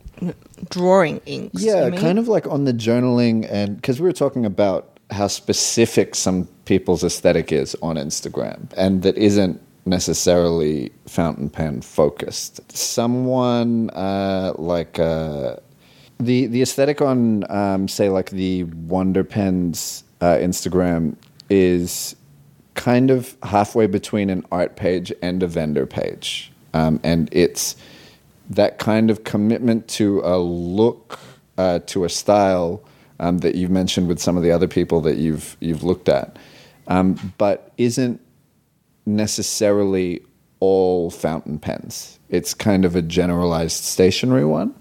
drawing inks. yeah, kind of like on the journaling, and because we were talking about how specific some people's aesthetic is on Instagram, and that isn't necessarily fountain pen focused. Someone uh, like uh, the the aesthetic on, um, say, like the Wonder Pens uh, Instagram is kind of halfway between an art page and a vendor page, um, and it's that kind of commitment to a look, uh, to a style um, that you've mentioned with some of the other people that you've you've looked at, um, but isn't necessarily all fountain pens. It's kind of a generalized stationery one,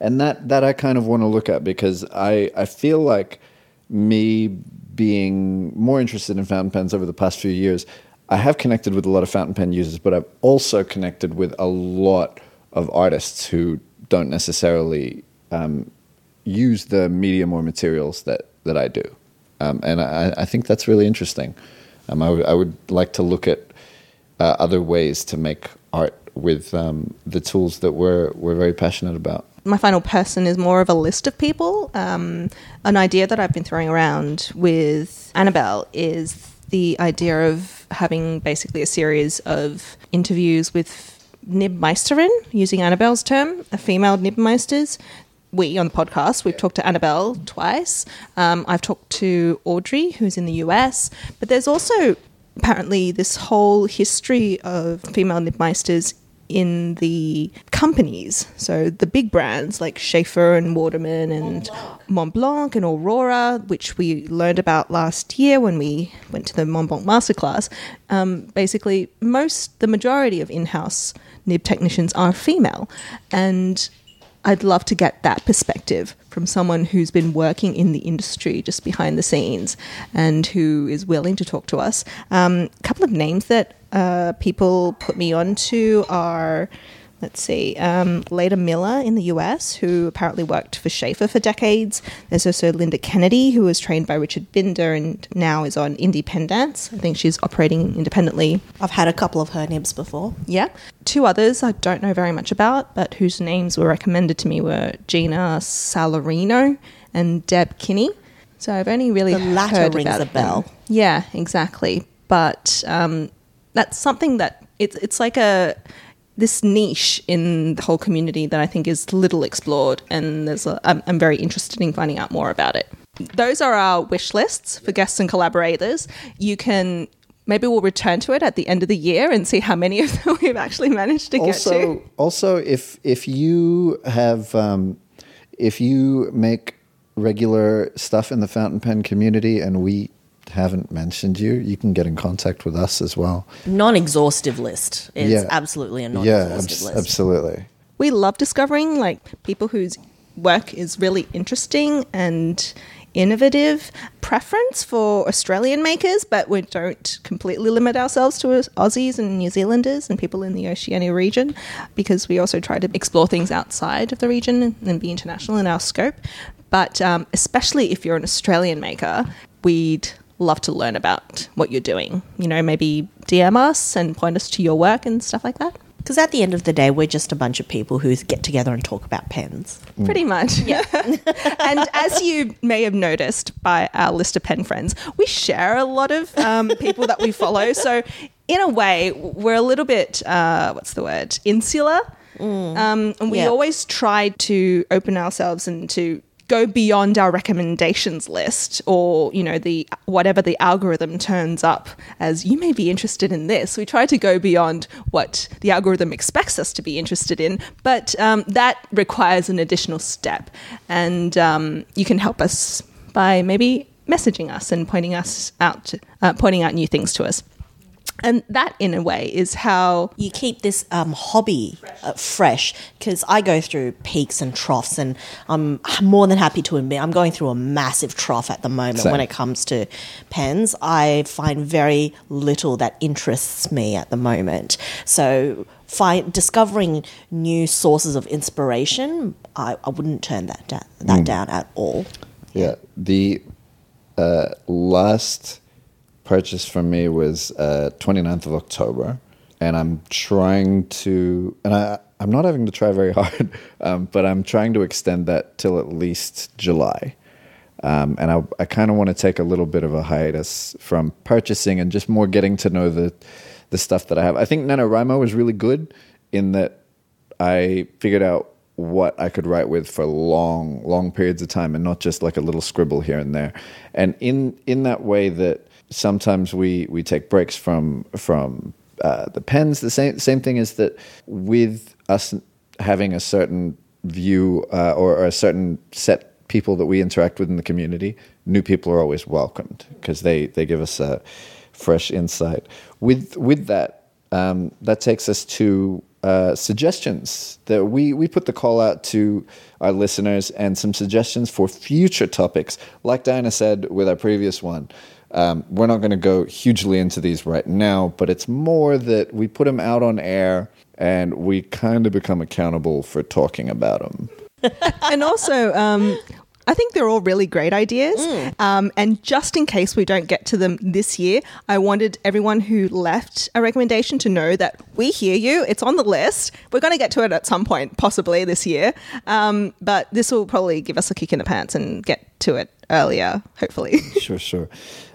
and that that I kind of want to look at because I I feel like me being more interested in fountain pens over the past few years. I have connected with a lot of fountain pen users, but I've also connected with a lot of artists who don't necessarily um, use the medium or materials that, that I do. Um, and I, I, think that's really interesting. Um, I, w- I would like to look at uh, other ways to make art with um, the tools that we're, we're very passionate about. My final person is more of a list of people. Um, an idea that I've been throwing around with Annabelle is the idea of having basically a series of interviews with Nibmeisterin, using Annabelle's term, a female Nibmeisters. We on the podcast, we've talked to Annabelle twice. Um, I've talked to Audrey, who's in the US, but there's also apparently this whole history of female Nibmeisters in the companies. So the big brands like Sheaffer and Waterman and Mont Blanc and Aurora, which we learned about last year when we went to the Mont Blanc masterclass. Um, basically, most, the majority of in house nib technicians are female. And I'd love to get that perspective from someone who's been working in the industry just behind the scenes and who is willing to talk to us. Um, a couple of names that uh, people put me onto are let's see, um, Leda Miller in the US, who apparently worked for Sheaffer for decades. There's also Linda Kennedy, who was trained by Richard Binder and now is on Independence. I think she's operating independently. I've had a couple of her nibs before. Yeah. Two others I don't know very much about, but whose names were recommended to me were Gena Salorino and Deb Kinney. So I've only really the latter heard rings about a bell. Them. Yeah, exactly. But um, that's something that it's it's like a this niche in the whole community that I think is little explored, and there's a, I'm, I'm very interested in finding out more about it. Those are our wish lists for guests and collaborators. You can maybe we'll return to it at the end of the year and see how many of them we've actually managed to also, get to. Also, if if you have um, if you make regular stuff in the fountain pen community and we haven't mentioned you, you can get in contact with us as well. Non exhaustive list is Yeah. absolutely a non Yeah, exhaustive abs- list. absolutely. we love discovering like people whose work is really interesting and innovative preference for Australian makers, but we don't completely limit ourselves to Aussies and New Zealanders and people in the Oceania region because we also try to explore things outside of the region and be international in our scope. But um, especially if you're an Australian maker, we'd love to learn about what you're doing. You know, maybe DM us and point us to your work and stuff like that. Because at the end of the day, we're just a bunch of people who get together and talk about pens. Pretty much. Yeah. and as you may have noticed by our list of pen friends, we share a lot of um, people that we follow. So, in a way, we're a little bit, uh, what's the word, insular. Um, and we Yeah. always try to open ourselves and to go beyond our recommendations list or you know the whatever the algorithm turns up as you may be interested in this. We try to go beyond what the algorithm expects us to be interested in but um, that requires an additional step. And um, you can help us by maybe messaging us and pointing us out uh, pointing out new things to us and that in a way is how You keep this um, hobby uh, fresh because I go through peaks and troughs, and I'm more than happy to admit I'm going through a massive trough at the moment Same. when it comes to pens. I find very little that interests me at the moment. So, find, discovering new sources of inspiration, I, I wouldn't turn that, da- that down at all. Yeah. The uh, last purchase from me was uh, 29th of October, and I'm trying to, and I, I'm not having to try very hard, um, but I'm trying to extend that till at least July. Um, and I, I kind of want to take a little bit of a hiatus from purchasing and just more getting to know the the stuff that I have. I think NaNoWriMo was really good in that I figured out what I could write with for long, long periods of time, and not just like a little scribble here and there. And in in that way, that sometimes we we take breaks from from uh, the pens. The same same thing is that with us having a certain view uh, or, or a certain set people that we interact with in the community, new people are always welcomed because they they give us a fresh insight. With with that, um, that takes us to uh, suggestions that we we put the call out to our listeners and some suggestions for future topics. Like Diana said with our previous one. Um, we're not going to go hugely into these right now, but it's more that we put them out on air and we kind of become accountable for talking about them. and also, um, I think they're all really great ideas. Mm. Um, and just in case we don't get to them this year, I wanted everyone who left a recommendation to know that we hear you. It's on the list. We're going to get to it at some point, possibly this year. Um, but this will probably give us a kick in the pants and get to it earlier, hopefully. sure, sure.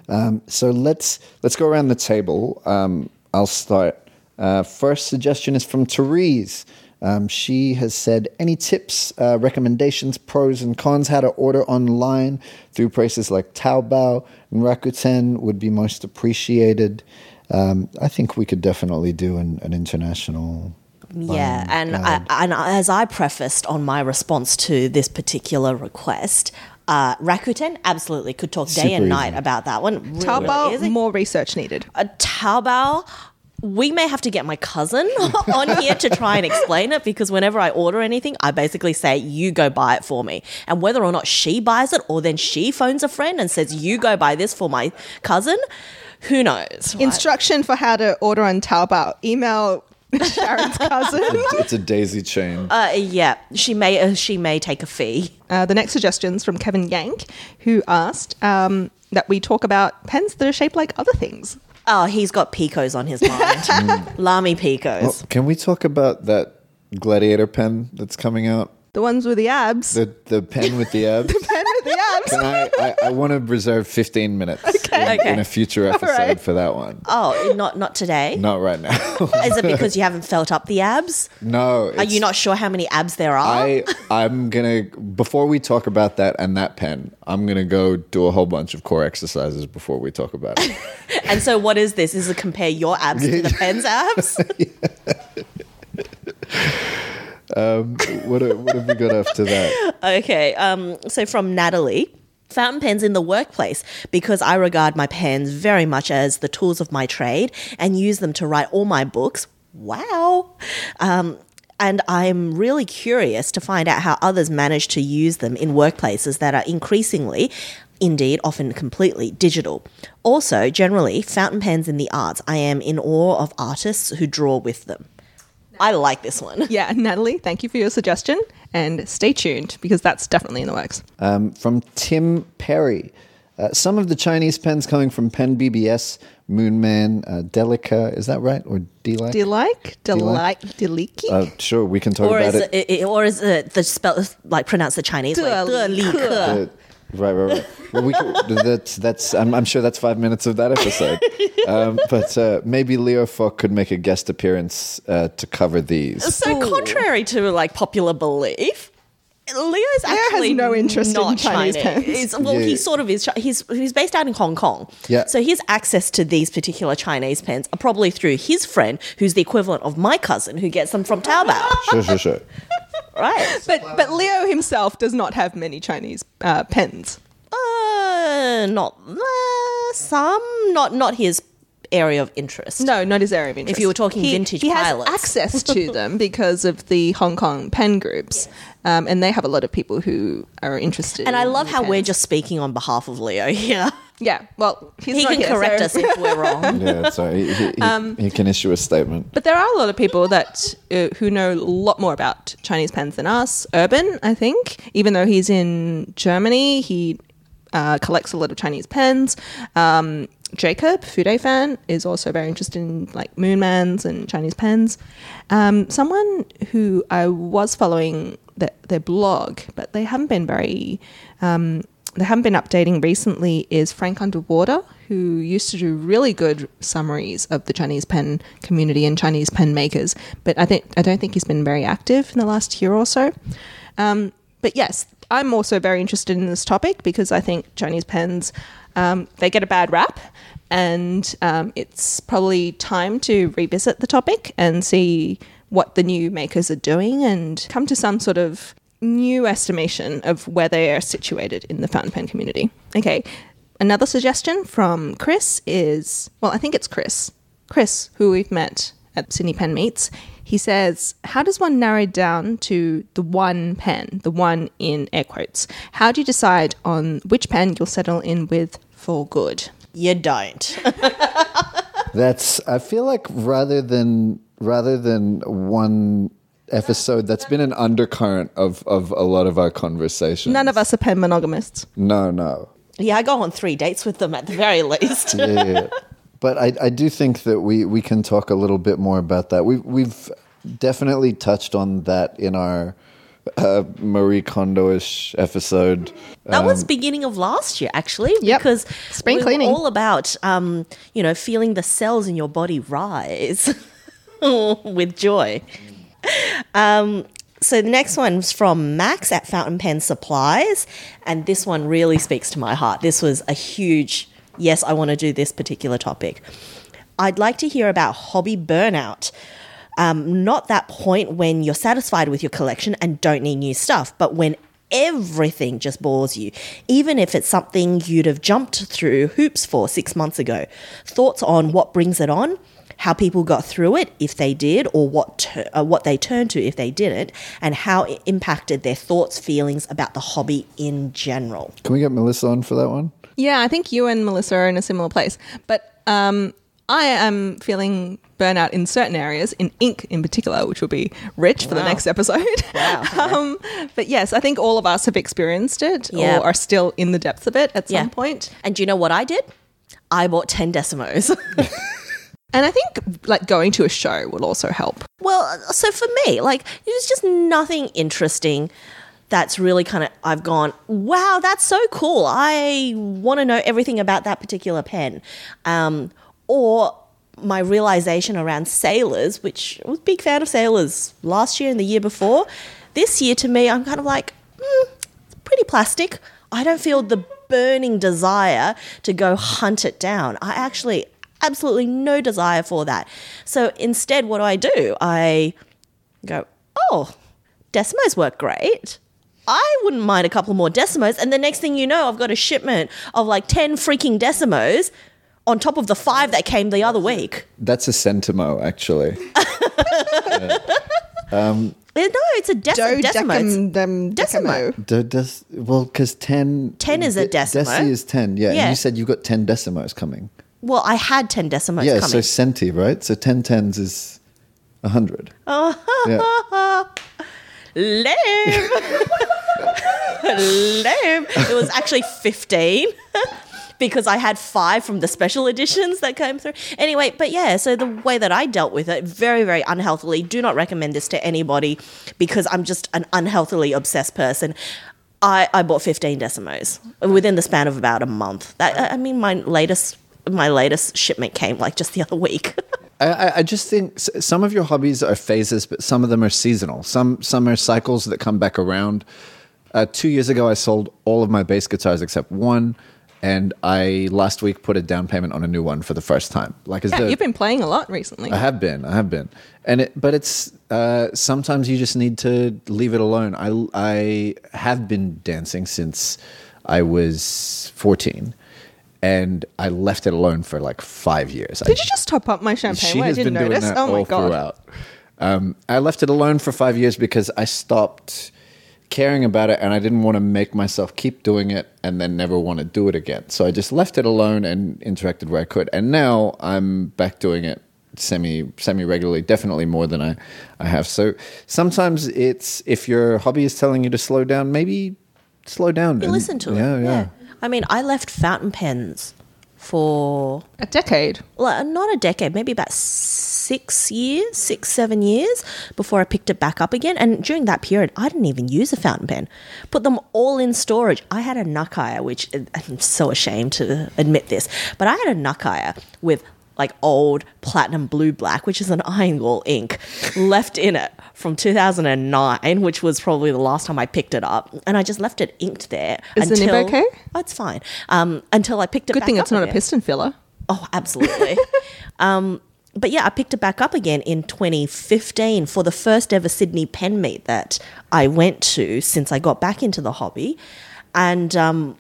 Um, so let's let's go around the table. Um, I'll start. Uh, first suggestion is from Therese. Um, she has said, any tips, uh, recommendations, pros and cons, how to order online through places like Taobao and Rakuten would be most appreciated. Um, I think we could definitely do an, an international. Yeah, and I, and as I prefaced on my response to this particular request, uh, Rakuten absolutely could talk day Super and night easy. about that one. Really Taobao, easy. more research needed. Uh, Taobao. We may have to get my cousin on here to try and explain it because whenever I order anything, I basically say, You go buy it for me. And whether or not she buys it or then she phones a friend and says, You go buy this for my cousin, who knows? right? Instruction for how to order on Taobao. Email Sharyn's cousin. it's a daisy chain. Uh, yeah, she may uh, she may take a fee. Uh, the next suggestion's from Kevin Yank, who asked um, that we talk about pens that are shaped like other things. Oh, he's got picos on his mind. Lamy picos. Oh, can we talk about that gladiator pen that's coming out? The ones with the abs. The the pen with the abs. pen with the abs. Can I, I, I want to reserve 15 minutes in, Okay. in a future episode right. for that one. Oh, not not today. Not right now. Is it because you haven't felt up the abs? no. Are you not sure how many abs there are? I I'm gonna before we talk about that and that pen, I'm gonna go do a whole bunch of core exercises before we talk about it. and so, what is this? Is it compare your abs to the pen's abs? What, what have we got after that? okay. Um. So from Natalie. Fountain pens in the workplace because I regard my pens very much as the tools of my trade and use them to write all my books. Wow. Um, and I'm really curious to find out how others manage to use them in workplaces that are increasingly, indeed often completely, digital. Also, generally, fountain pens in the arts. I am in awe of artists who draw with them. I like this one. Yeah, Natalie, thank you for your suggestion and stay tuned because that's definitely in the works. Um, from Tim Perry. Uh, some of the Chinese pens coming from Pen BBS, Moonman, uh, Delica, is that right? Or Delike? Delike? Delike? Deliki? Uh, sure, we can talk or about it. it. Or is it the spell, like pronounce the Chinese way? Delika right, right, right. Well, we could, that's that's. I'm, I'm sure that's five minutes of that episode. Um, but uh, maybe Leo Fock could make a guest appearance uh, to cover these. So contrary to like popular belief, Leo's has actually no interest in not Chinese pens. Well, Yeah. he sort of is. He's he's based out in Hong Kong. Yeah. So his access to these particular Chinese pens are probably through his friend, who's the equivalent of my cousin, who gets them from Taobao. Sure, sure, sure. right. But but Leo himself does not have many Chinese uh, pens. Uh, not uh, some. Not not his area of interest. No, not his area of interest. If you were talking vintage he pilots. has access to them because of the Hong Kong pen groups, um, and they have a lot of people who are interested. And I in love how we're just speaking on behalf of Leo here. yeah. Well, he's He not can here, correct so- us if we're wrong. Yeah, sorry. He, he, he, he can issue a statement. But there are a lot of people that uh, who know a lot more about Chinese pens than us. Urban, I think, even though he's in Germany, he uh, collects a lot of Chinese pens. Um, Jacob, Fude fan, is also very interested in like Moonmans and Chinese pens. Um, someone who I was following the, their blog, but they haven't been very um, they haven't been updating recently is Frank Underwater, who used to do really good summaries of the Chinese pen community and Chinese pen makers. But I think I don't think he's been very active in the last year or so. Um, but yes, I'm also very interested in this topic because I think Chinese pens um, they get a bad rap, and um, it's probably time to revisit the topic and see what the new makers are doing and come to some sort of new estimation of where they are situated in the fountain pen community. Okay, another suggestion from Chris is well, I think it's Chris. Chris, who we've met at Sydney Pen Meets, he says, How does one narrow down to the one pen, the one in air quotes? How do you decide on which pen you'll settle in with for good? You don't. That's. I feel like rather than rather than one episode, that's been an undercurrent of of a lot of our conversations. None of us are pen monogamists. No, no. yeah, I go on three dates with them at the very least. yeah, yeah, yeah. But I, I do think that we, we can talk a little bit more about that. We've, we've definitely touched on that in our uh, Marie Kondo-ish episode. That was beginning of last year, actually, Yep. because Spring we were cleaning. all about, um, you know, feeling the cells in your body rise with joy. Um, so the next one's from Max at Fountain Pen Supplies, and this one really speaks to my heart. This was a huge yes, I want to do this particular topic. I'd like to hear about hobby burnout. Um, not that point when you're satisfied with your collection and don't need new stuff, but when everything just bores you, even if it's something you'd have jumped through hoops for six months ago. Thoughts on what brings it on? How people got through it, if they did, or what tur- uh, what they turned to if they didn't, and how it impacted their thoughts, feelings about the hobby in general. Can we get Melissa on for that one? Yeah, I think you and Melissa are in a similar place. But um, I am feeling burnout in certain areas, in ink in particular, which will be rich for the next episode. Wow. um, but yes, I think all of us have experienced it Yeah. or are still in the depths of it at some Yeah. point. And do you know what I did? I bought 10 decimos. And I think like going to a show will also help. Well, so for me, like, there's just nothing interesting that's really kind of, I've gone, wow, that's so cool. I want to know everything about that particular pen. Um, or my realization around sailors, which I was a big fan of sailors last year and the year before. This year, to me, I'm kind of like, it's pretty plastic. I don't feel the burning desire to go hunt it down. I actually absolutely no desire for that. So instead, what do I do? I go, oh, decimos work great. I wouldn't mind a couple more decimos. And the next thing you know, I've got a shipment of like 10 freaking decimos on top of the five that came the other week. That's a Centimo, actually. Uh, No, it's a deci- decimo. It's- them Decimo. Do, does, well, because 10... 10 is a de- decimo. Deci is 10, yeah. Yeah. And you said you've got 10 decimos coming. Well, I had 10 decimos yeah, coming. so centi, right? So 10 tens is 100. yeah. Lame. Lame. It was actually 15 because I had five from the special editions that came through. Anyway, but yeah, so the way that I dealt with it, very, very unhealthily. Do not recommend this to anybody because I'm just an unhealthily obsessed person. I, I bought 15 decimos within the span of about a month. That I mean, my latest my latest shipment came like just the other week. I- I, I just think some of your hobbies are phases, but some of them are seasonal. Some some are cycles that come back around. Uh, two years ago, I sold all of my bass guitars except one, and I last week put a down payment on a new one for the first time. Like, is Yeah, the, you've been playing a lot recently. I have been, I have been, and it, but it's uh, sometimes you just need to leave it alone. I I have been dancing since I was fourteen. And I left it alone for like five years. I Did you just top up my champagne? she Where I has didn't been doing notice. that oh my all god! throughout. Um, I left it alone for five years because I stopped caring about it, and I didn't want to make myself keep doing it and then never want to do it again. So I just left it alone and interacted where I could. And now I'm back doing it semi semi regularly, definitely more than I I have. So sometimes it's if your hobby is telling you to slow down, maybe slow down. You and- listen to it. Yeah, yeah. I mean, I left fountain pens for A decade. well, not a decade, maybe about six years, six, seven years before I picked it back up again. And during that period, I didn't even use a fountain pen. Put them all in storage. I had a Nakaya, which I'm so ashamed to admit this, but I had a Nakaya with like old platinum blue black, which is an iron gall ink, left in it from 2009, which was probably the last time I picked it up. And I just left it inked there. Is the nib okay? Oh, it's fine. Um, until I picked it Good thing it's not a piston filler. Oh, absolutely. um, but yeah, I picked it back up again in 2015 for the first ever Sydney pen meet that I went to since I got back into the hobby, and um,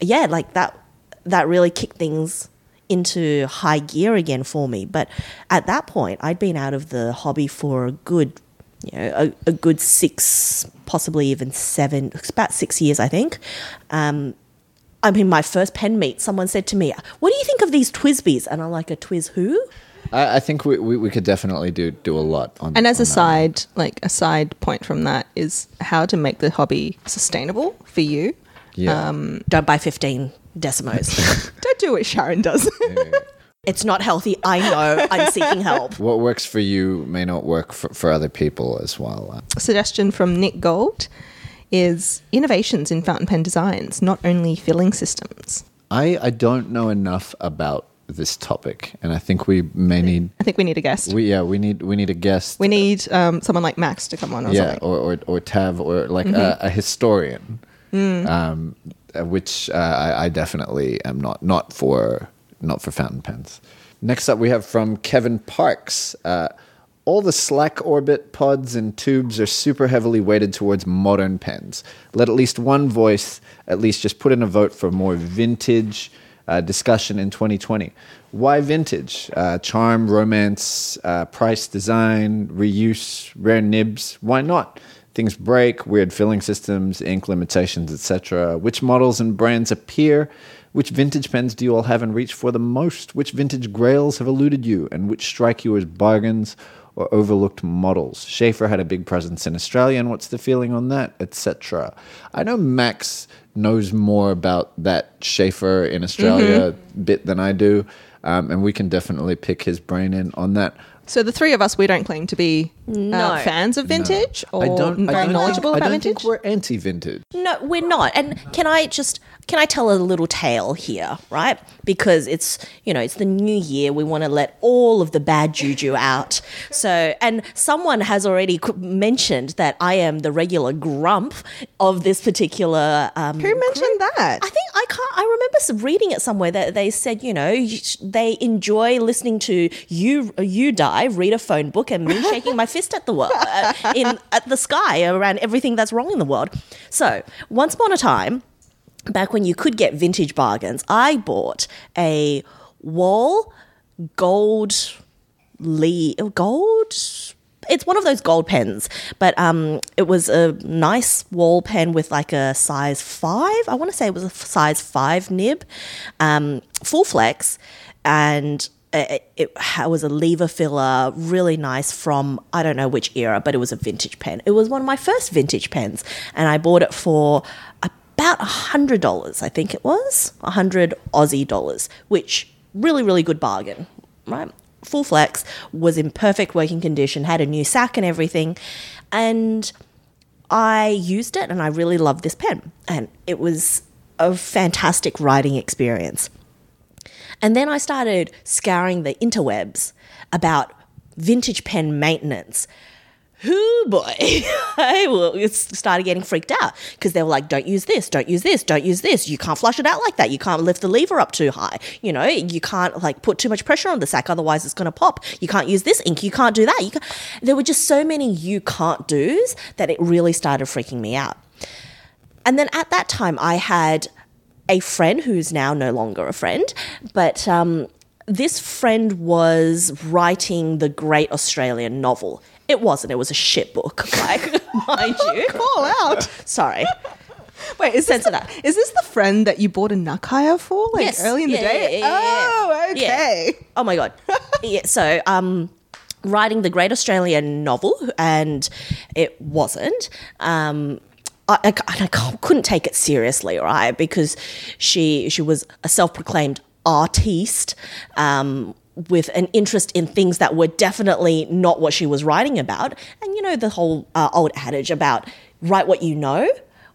yeah, like that that really kicked things into high gear again for me. But at that point, I'd been out of the hobby for a good, you know, a, a good six, possibly even seven, about six years, I think. Um, I mean, my first pen meet, someone said to me, "What do you think of these TWSBIs?" And I'm like, "A Twiz who?" I, I think we, we, we could definitely do do a lot on. And as on a that. side, like a side point from that is how to make the hobby sustainable for you. Yeah, um, Don't buy 15 decimos. Don't do what Sharyn does. it's not healthy. I know. I'm seeking help. what works for you may not work for, for other people as well. Uh, Suggestion from Nick Gold is innovations in fountain pen designs, not only filling systems. I I don't know enough about this topic, and I think we may need. I think we need a guest. We yeah we need we need a guest. We need um, someone like Max to come on or yeah, or, or or Tav or like a, a historian, um, uh, which uh, I, I definitely am not not for not for fountain pens. Next up, we have from Kevin Parks. Uh, all the slack orbit pods and tubes are super heavily weighted towards modern pens. Let at least one voice at least just put in a vote for more vintage uh, discussion in 2020. Why vintage? Uh, charm, romance, uh, price, design, reuse, rare nibs. Why not? Things break, weird filling systems, ink limitations, etc. Which models and brands appear? Which vintage pens do you all have in reach for the most? Which vintage grails have eluded you, and which strike you as bargains or overlooked models? Sheaffer had a big presence in Australia, and what's the feeling on that, etc. I know Max knows more about that Sheaffer in Australia bit than I do, um, and we can definitely pick his brain in on that. So the three of us, we don't claim to be No. uh, fans of vintage or I don't, very I don't knowledgeable think, about I don't vintage. think we're anti-vintage. No, we're not. And can I just can I tell a little tale here, right? Because it's you know it's the new year. We want to let all of the bad juju out. So, and someone has already mentioned that I am the regular grump of this particular. Um, Who mentioned that? I think I can't. I remember reading it somewhere that they said, you know, they enjoy listening to you, you die, read a phone book, and me shaking my fist at the world, uh, in at the sky around everything that's wrong in the world. So once upon a time, back when you could get vintage bargains, I bought a Wahl gold Lee gold. It's one of those gold pens, but um, it was a nice Wahl pen with like a size five. I want to say it was a size five nib, um, full flex, and it, it ha- was a lever filler, really nice from I don't know which era, but it was a vintage pen. It was one of my first vintage pens, and I bought it for about a hundred dollars. I think it was a hundred Aussie dollars, which really really good bargain, right? Full flex was in perfect working condition, had a new sack and everything, and I used it and I really loved this pen, and it was a fantastic writing experience. And then I started scouring the interwebs about vintage pen maintenance. Whoo boy, I will- started getting freaked out because they were like, "Don't use this, don't use this, don't use this. You can't flush it out like that. You can't lift the lever up too high. You know, you can't like put too much pressure on the sack, otherwise it's going to pop. You can't use this ink. You can't do that. Can There were just so many you can't do's that it really started freaking me out. And then at that time, I had a friend who's now no longer a friend, but um, this friend was writing the great Australian novel. It wasn't, it was a shit book, like, mind you. Call out. Sorry. Wait, is this, Censor the, that. is this the friend that you bought a Nakaya for, like Yes. early in the Yeah, day? yeah, yeah, yeah, Oh, yeah. okay. Oh my god. yeah, so um writing the great Australian novel and it wasn't um I, I, and I couldn't take it seriously, right? Because she she was a self-proclaimed artiste. Um, with an interest in things that were definitely not what she was writing about. And you know, the whole uh, old adage about write what you know.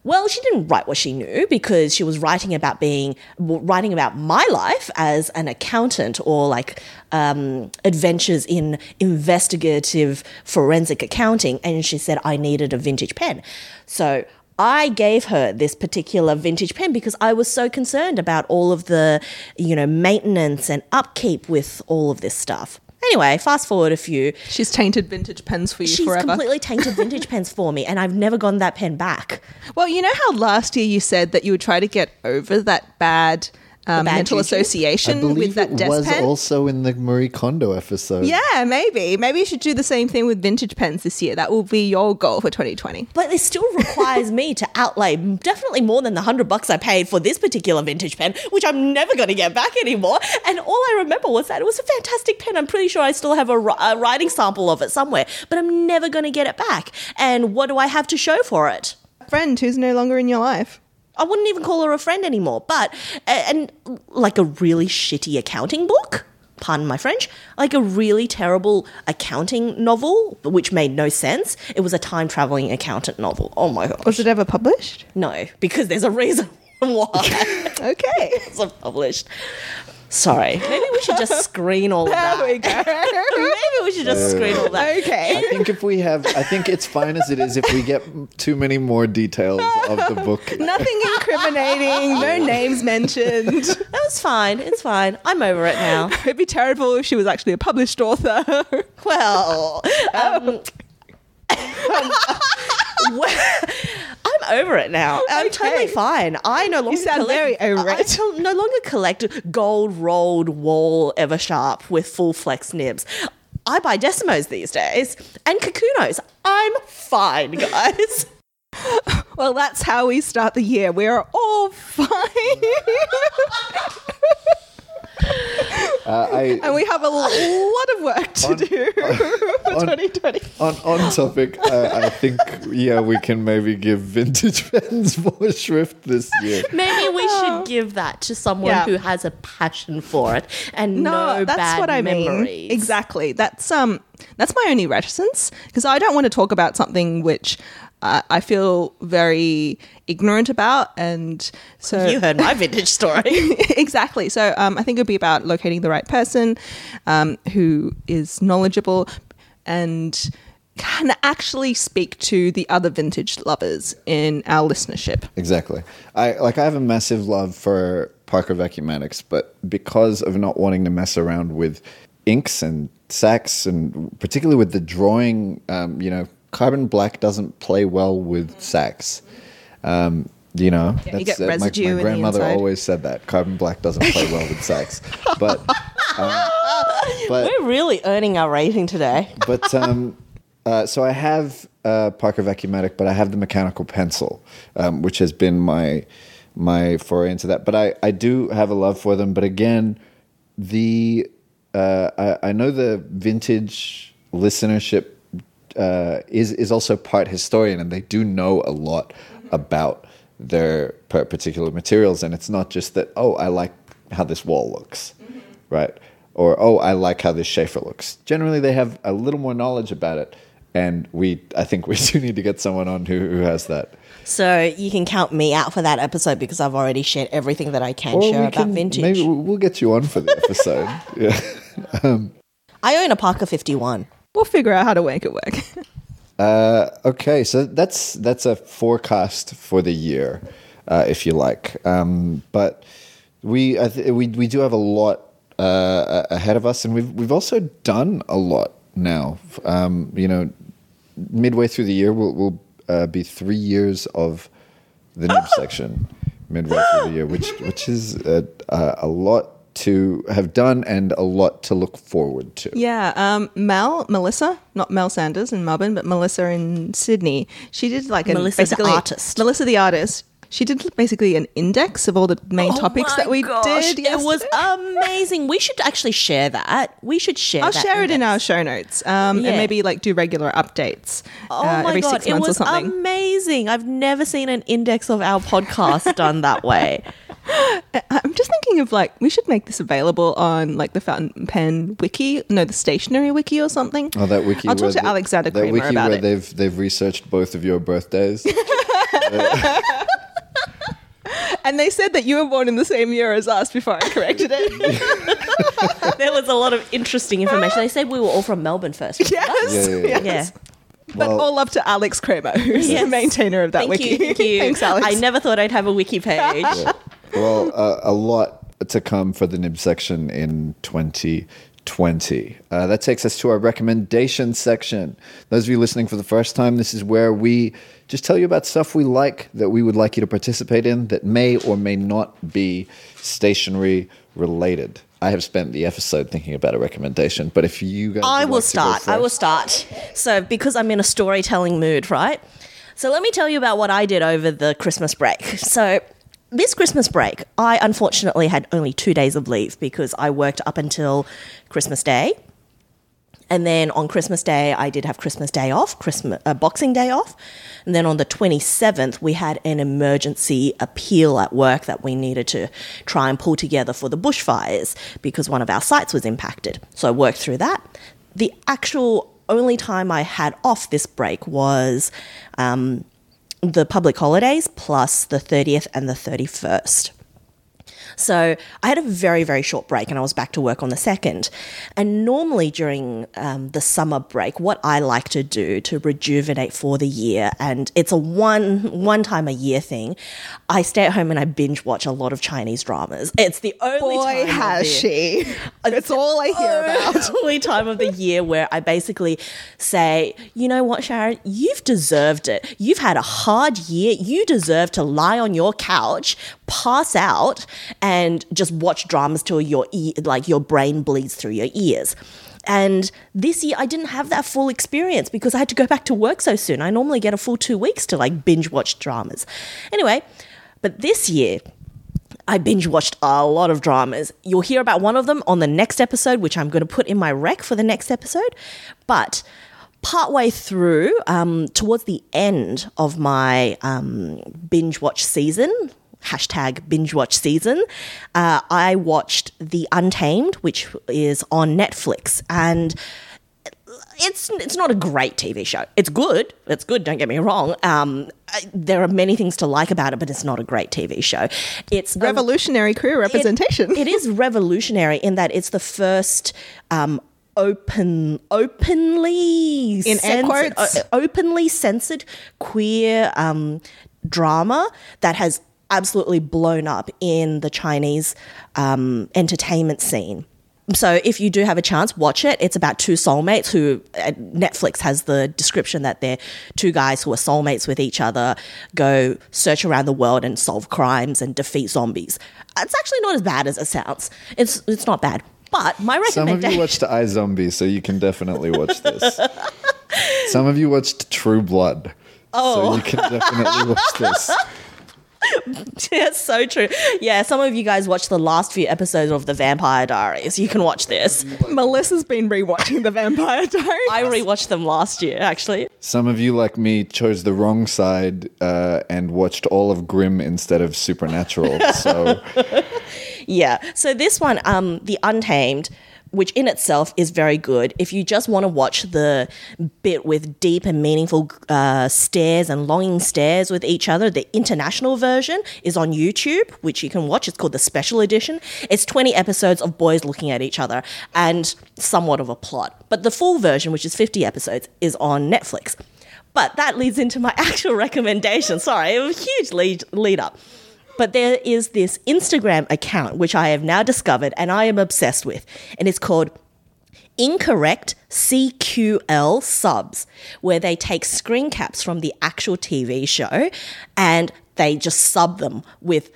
Well, she didn't write what she knew because she was writing about being, writing about my life as an accountant or like um, adventures in investigative forensic accounting. And she said, I needed a vintage pen. So I gave her this particular vintage pen because I was so concerned about all of the, you know, maintenance and upkeep with all of this stuff. Anyway, fast forward a few. She's tainted vintage pens for you She's forever. completely tainted vintage pens for me, and I've never gotten that pen back. well, you know how last year you said that you would try to get over that bad, um, mental juju? I association with that desk was pen? also in the Marie Kondo episode. yeah, maybe. Maybe you should do the same thing with vintage pens this year. That will be your goal for 2020. But it still requires me to outlay definitely more than the hundred bucks I paid for this particular vintage pen, which I'm never going to get back anymore. And all I remember was that it was a fantastic pen. I'm pretty sure I still have a, a writing sample of it somewhere, but I'm never going to get it back. And what do I have to show for it? A friend who's no longer in your life. I wouldn't even call her a friend anymore. But and like a really shitty accounting book. Pardon my French. Like a really terrible accounting novel, which made no sense. It was a time traveling accountant novel. Oh my god. Was it ever published? No, because there's a reason why Okay. it's not published. Sorry. Maybe we should just screen all of that. there we go. Maybe we should just screen all that. okay. I think if we have, I think it's fine as it is. If we get too many more details of the book, Nothing incriminating, no names mentioned. That was fine. It's fine. I'm over it now. It'd be terrible if she was actually a published author. Well, um, well, Um, I'm over it now. I'm Okay. totally fine. I no longer sound collect, very over I it. tol- no longer collect gold rolled Wahl Eversharp with full flex nibs. I buy Decimos these days and Kakunos. I'm fine, guys. well, that's how we start the year. We're all fine. Uh, I and we have a lot of work to On- do for on- 2020. on on topic. I, I think yeah, we can maybe give vintage pens more shrift this year. Maybe we should give that to someone Yeah. who has a passion for it and no, No, that's bad what I memories. mean. Exactly. That's um that's my only reticence because I don't want to talk about something which uh, I feel very ignorant about, and so You heard my vintage story. exactly. So um, I think it would be about locating the right person um, who is knowledgeable and can actually speak to the other vintage lovers in our listenership. Exactly. I like. I have a massive love for Parker Vacuumatics, but because of not wanting to mess around with inks and sacks, and particularly with the drawing, um, you know, carbon black doesn't play well with sacks. Um, you know, you get uh, my- my, grandmother always said that carbon black doesn't play well with sacks, but um, but We're really earning our rating today. but um, uh, so I have uh, Parker Vacuumatic, but I have the mechanical pencil, um, which has been my my foray into that. But I, I do have a love for them. But again, the uh, I, I know the vintage listenership uh, is is also part historian, and they do know a lot about their particular materials. And it's not just that oh, I like how this Wahl looks, right? Or oh, I like how this Sheaffer looks. Generally, they have a little more knowledge about it, and we I think we do need to get someone on who, who has that. So you can count me out for that episode because I've already shared everything that I can share about can- vintage. Maybe we'll we'll get you on for the episode. yeah. I own a Parker 51. We'll figure out how to make it work. Uh, okay, so that's that's a forecast for the year, uh, if you like. Um, but we I th- we we do have a lot uh, ahead of us, and we've we've also done a lot now. Um, you know, midway through the year, we'll, we'll uh, be three years of the nib section midway through the year, which which is a, a lot to have done and a lot to look forward to. Yeah, um, Mel, Melissa, not Mel Sanders in Melbourne, but Melissa in Sydney. She did like a Melissa the basically artist. Melissa the artist. She did basically an index of all the main topics Oh my that we gosh, did. It was amazing. We should actually share that. We should share I'll that share it in our show notes, um, Yeah. and maybe like do regular updates Oh uh, my every god, six it was or something. amazing. I've never seen an index of our podcast done that way. I'm just thinking of like we should make this available on like the fountain pen wiki, no, the stationery wiki or something. Oh, that wiki. I'll talk where to the- Alexander that Kramer wiki about where it. they've they've researched both of your birthdays. And they said that you were born in the same year as us before I corrected it. There was a lot of interesting information. They said we were all from Melbourne first. yes. Yeah, yeah, yeah. yes. Yeah. But Well- all love to Alex Kramer, who's Yes. the maintainer of that Thank wiki. you. Thank you. Thanks, Alex. I never thought I'd have a wiki page. Well, uh, a lot to come for the nib section in 2020. Uh, that takes us to our recommendation section. Those of you listening for the first time, this is where we just tell you about stuff we like that we would like you to participate in that may or may not be stationery related. I have spent the episode thinking about a recommendation, but if you guys, I will like start. I will start. So, because I'm in a storytelling mood, right? So, let me tell you about what I did over the Christmas break. So, this Christmas break, I unfortunately had only two days of leave because I worked up until Christmas Day. And then on Christmas Day, I did have Christmas Day off, Christmas uh, Boxing Day off. And then on the 27th, we had an emergency appeal at work that we needed to try and pull together for the bushfires because one of our sites was impacted. So I worked through that. The actual only time I had off this break was um, the public holidays plus the 30th and the 31st. So I had a very, very short break and I was back to work on the second. And normally during um, the summer break, what I like to do to rejuvenate for the year, and it's a one one time a year thing, I stay at home and I binge watch a lot of Chinese dramas. It's the only Boy, time of has she. That's all I hear about. only time of the year where I basically say, you know what, Sharyn, you've deserved it. You've had a hard year. You deserve to lie on your couch, pass out, and just watch dramas till your like your brain bleeds through your ears. And this year, I didn't have that full experience because I had to go back to work so soon. I normally get a full two weeks to like binge watch dramas. Anyway, but this year, I binge watched a lot of dramas. You'll hear about one of them on the next episode, which I'm going to put in my rec for the next episode. But partway through, um, towards the end of my um, binge watch season, hashtag binge watch season, uh, I watched The Untamed, which is on Netflix. And it's it's not a great TV show. It's good. It's good. Don't get me wrong. Um, I, there are many things to like about it, but it's not a great TV show. It's a- Revolutionary career representation. it- it is revolutionary in that it's the first um, open, openly In censored- quotes? o- openly censored queer um, drama that has absolutely blown up in the Chinese um, entertainment scene. So if you do have a chance, watch it. It's about two soulmates who uh, Netflix has the description that they're two guys who are soulmates with each other, go search around the world and solve crimes and defeat zombies. It's actually not as bad as it sounds. It's it's not bad. But my recommendation. Some of you watched iZombie, so you can definitely watch this. Some of you watched True Blood, so Oh. you can definitely watch this. It's so true. Yeah, some of you guys watched the last few episodes of The Vampire Diaries. You can watch this. Melissa's been rewatching The Vampire Diaries. I rewatched them last year, actually. Some of you, like me, chose the wrong side uh, and watched all of Grimm instead of Supernatural. So Yeah. So this one, um, The Untamed, which in itself is very good. If you just want to watch the bit with deep and meaningful uh, stares and longing stares with each other, the international version is on YouTube, which you can watch. It's called the Special Edition. It's 20 episodes of boys looking at each other and somewhat of a plot. But the full version, which is 50 episodes, is on Netflix. But that leads into my actual recommendation. Sorry, it was a huge lead, lead up. But there is this Instagram account which I have now discovered and I am obsessed with, and it's called Incorrect CQL Subs, where they take screen caps from the actual TV show and they just sub them with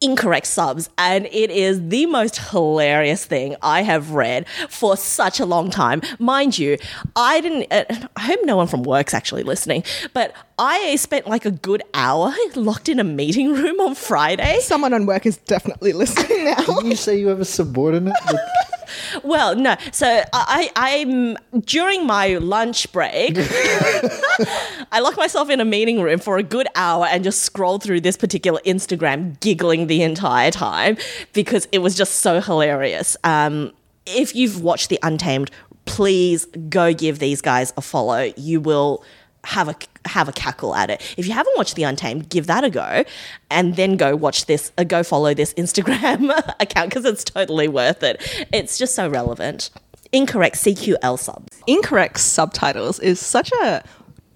incorrect subs and it is the most hilarious thing i have read for such a long time mind you i didn't uh, i hope no one from work's actually listening but i spent like a good hour locked in a meeting room on friday Someone on work is definitely listening now. didn't you say you have a subordinate? that- Well, no. So I, I'm during my lunch break. I lock myself in a meeting room for a good hour and just scroll through this particular Instagram, giggling the entire time because it was just so hilarious. Um, if you've watched The Untamed, please go give these guys a follow. You will have a have a cackle at it. If you haven't watched The Untamed, give that a go, and then go watch this. Uh, go follow this Instagram account because it's totally worth it. It's just so relevant. Incorrect CQL subs. Incorrect subtitles is such a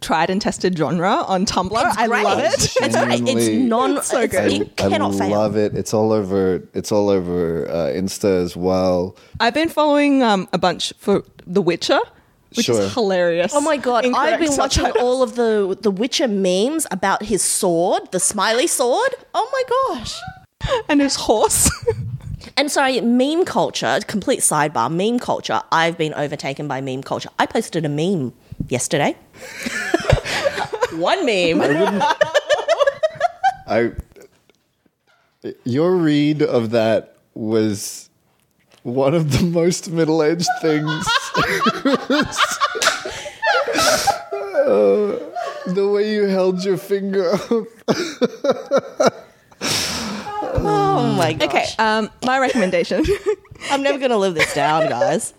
tried and tested genre on Tumblr. I great. love it. It's great. It's non. It's so it's- good. It cannot I fail. love it. It's all over. It's all over uh, Insta as well. I've been following um, a bunch for The Witcher, which Sure. is hilarious. Oh my god! Incorrect I've been watching subtitles. all of the the Witcher memes about his sword, the smiley sword. Oh my gosh! and his horse. And sorry, meme culture. Complete sidebar. Meme culture. I've been overtaken by meme culture. I posted a meme yesterday. One meme. I. Your read of that was one of the most middle-aged things. Uh, the way you held your finger up. Oh my gosh! okay, um, my recommendation. I'm never gonna live this down, guys.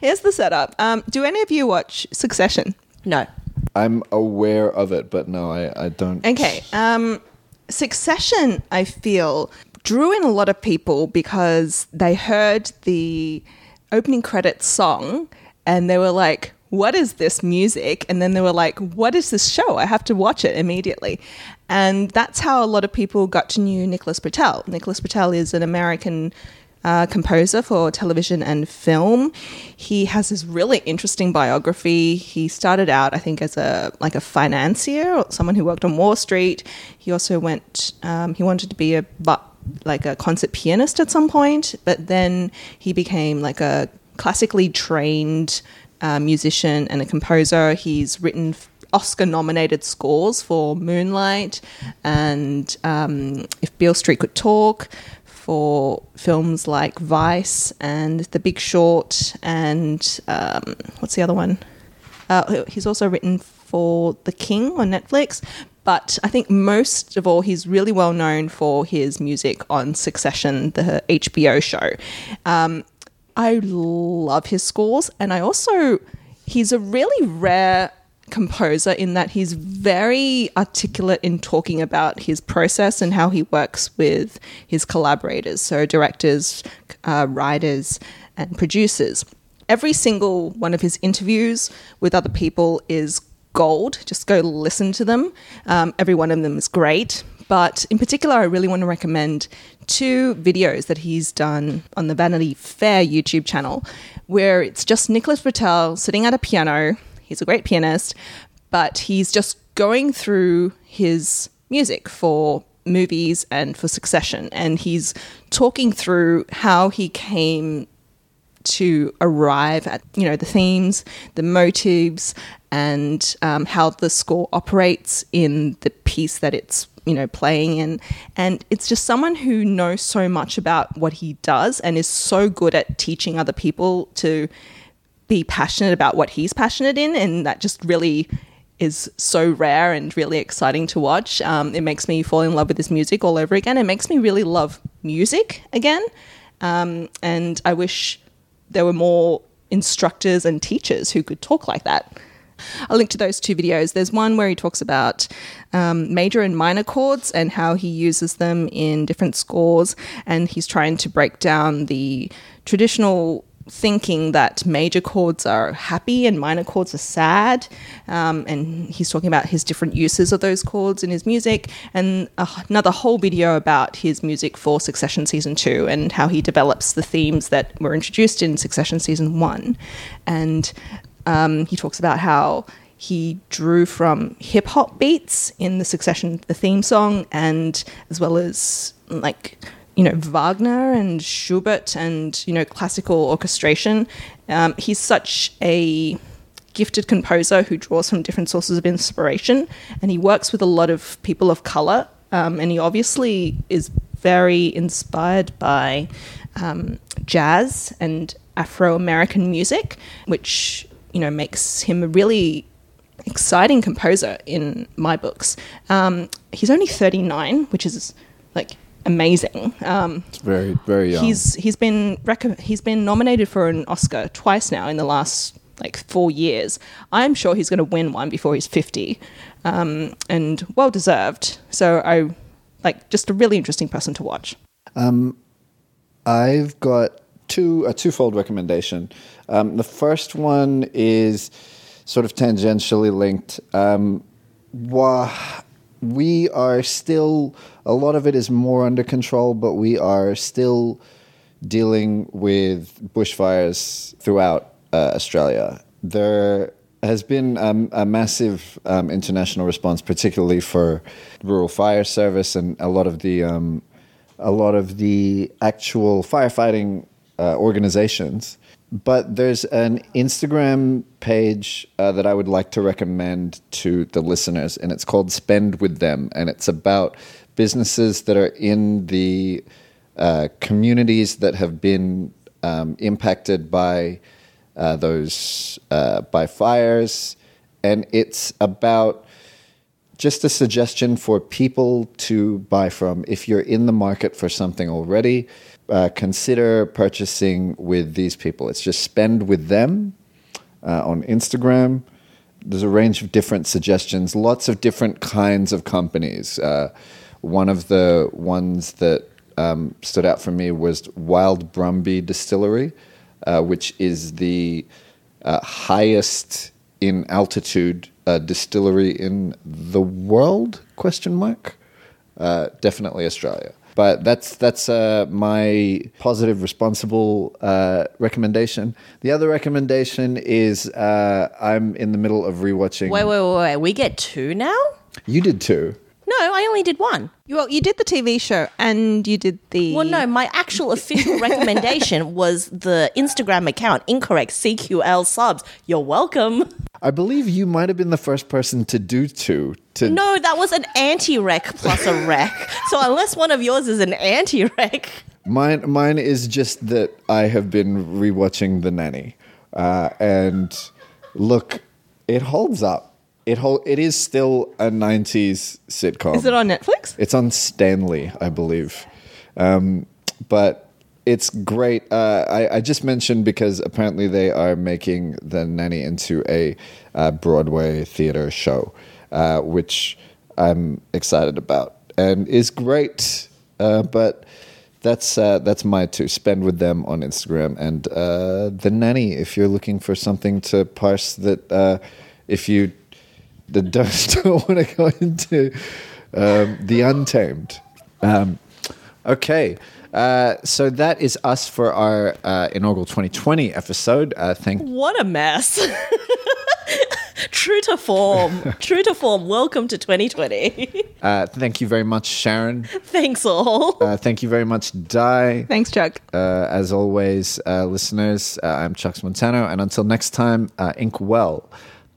Here's the setup. Um, do any of you watch Succession? No. I'm aware of it, but no, I, I don't. Okay. Um, Succession, I feel, drew in a lot of people because they heard the opening credits song and they were like, what is this music? And then they were like, what is this show? I have to watch it immediately. And that's how a lot of people got to know Nicholas Britell. Nicholas Britell is an American uh, composer for television and film. He has this really interesting biography. He started out, I think, as a like a financier or someone who worked on Wall Street. He also went. Um, he wanted to be a but like a concert pianist at some point, but then he became like a classically trained uh, musician and a composer. He's written Oscar nominated scores for Moonlight and um, If Beale Street Could Talk, for films like Vice and The Big Short, and um, what's the other one? Uh, he's also written for The King on Netflix. But I think most of all, he's really well known for his music on Succession, the HBO show. Um, I love his scores, and I also he's a really rare composer in that he's very articulate in talking about his process and how he works with his collaborators, so directors, uh, writers, and producers. Every single one of his interviews with other people is gold. Just go listen to them. Um, every one of them is great. But in particular, I really want to recommend two videos that he's done on the Vanity Fair YouTube channel, where it's just Nicholas Britell sitting at a piano. He's a great pianist, but he's just going through his music for movies and for Succession, and he's talking through how he came to arrive at you know the themes, the motives, and um, how the score operates in the piece that it's you know playing in. And it's just someone who knows so much about what he does and is so good at teaching other people to be passionate about what he's passionate in, and that just really is so rare and really exciting to watch. Um, it makes me fall in love with his music all over again. It makes me really love music again. Um, and I wish there were more instructors and teachers who could talk like that. I'll link to those two videos. There's one where he talks about um, major and minor chords and how he uses them in different scores, and he's trying to break down the traditional thinking that major chords are happy and minor chords are sad. Um, and he's talking about his different uses of those chords in his music, and uh, another whole video about his music for Succession Season 2 and how he develops the themes that were introduced in Succession Season 1. And um, he talks about how he drew from hip hop beats in the Succession, the theme song, and as well as like you know Wagner and Schubert and you know classical orchestration. Um, he's such a gifted composer who draws from different sources of inspiration, and he works with a lot of people of color. Um, and he obviously is very inspired by um, jazz and Afro American music, which you know makes him a really exciting composer in my books. Um, he's only 39, which is like amazing. Um, It's very, very young. he's he's been rec- he's been nominated for an Oscar twice now in the last like four years. I'm sure he's going to win one before he's 50, um, and well deserved. So I like just a really interesting person to watch. Um, I've got two a twofold recommendation. Um, the first one is sort of tangentially linked. Um, wha- we are still a lot of it is more under control, but we are still dealing with bushfires throughout uh, Australia. There has been um, a massive um, international response, particularly for rural fire service and a lot of the um, a lot of the actual firefighting uh, organizations. But there's an Instagram page uh, that I would like to recommend to the listeners, and it's called Spend with Them, and it's about businesses that are in the uh, communities that have been um, impacted by uh, those uh, by fires, and it's about just a suggestion for people to buy from. If you're in the market for something already, uh, consider purchasing with these people. It's just spend with them uh, on Instagram. There's a range of different suggestions, lots of different kinds of companies. Uh, one of the ones that um, stood out for me was Wild Brumby Distillery, uh, which is the uh, highest in altitude uh, distillery in the world? Question mark. Uh, definitely Australia. But that's that's uh, my positive, responsible uh, recommendation. The other recommendation is uh, I'm in the middle of rewatching. Wait, wait, wait, wait. We get two now? You did too. No, I only did one. You, well, you did the TV show and you did the. Well, no, my actual official recommendation was the Instagram account, incorrect CQL subs. You're welcome. I believe you might have been the first person to do two. To No, that was an anti rec plus a rec. so unless one of yours is an anti rec, Mine, mine is just that I have been rewatching The Nanny, uh, and look, it holds up. It hold, It is still a '90s sitcom. Is it on Netflix? It's on Stanley, I believe, um, but it's great. Uh, I, I just mentioned because apparently they are making The Nanny into a uh, Broadway theater show, uh, which I'm excited about and is great. Uh, but that's uh, that's my two. Spend with them on Instagram and uh, The Nanny if you're looking for something to parse that. Uh, if you the don't, don't want to go into um, the untamed. Um, okay, uh, so that is us for our uh, inaugural 2020 episode. Uh, thank what a mess. True to form. True to form. Welcome to 2020. uh, thank you very much, Sharyn. Thanks all. Uh, thank you very much, Di. Thanks, Chuck. Uh, as always, uh, listeners, uh, I'm Chuck Montano, and until next time, uh, ink well.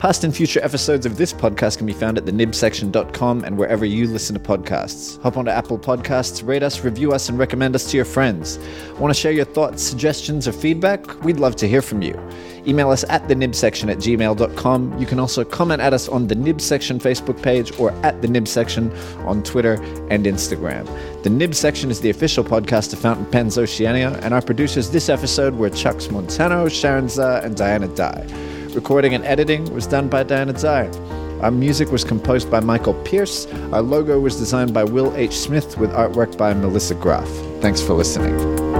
Past and future episodes of this podcast can be found at thenibsection.com and wherever you listen to podcasts. Hop onto Apple Podcasts, rate us, review us, and recommend us to your friends. Want to share your thoughts, suggestions, or feedback? We'd love to hear from you. Email us at thenibsection at gmail.com. You can also comment at us on the Nib Section Facebook page or at the Nib Section on Twitter and Instagram. The Nib Section is the official podcast of Fountain Pens Oceania, and our producers this episode were Chucks Montano, Sharyn Zha, and Diana Dye. Recording and editing was done by Diana Dye. Our music was composed by Michael Pierce. Our logo was designed by Will H. Smith with artwork by Melissa Graff. Thanks for listening.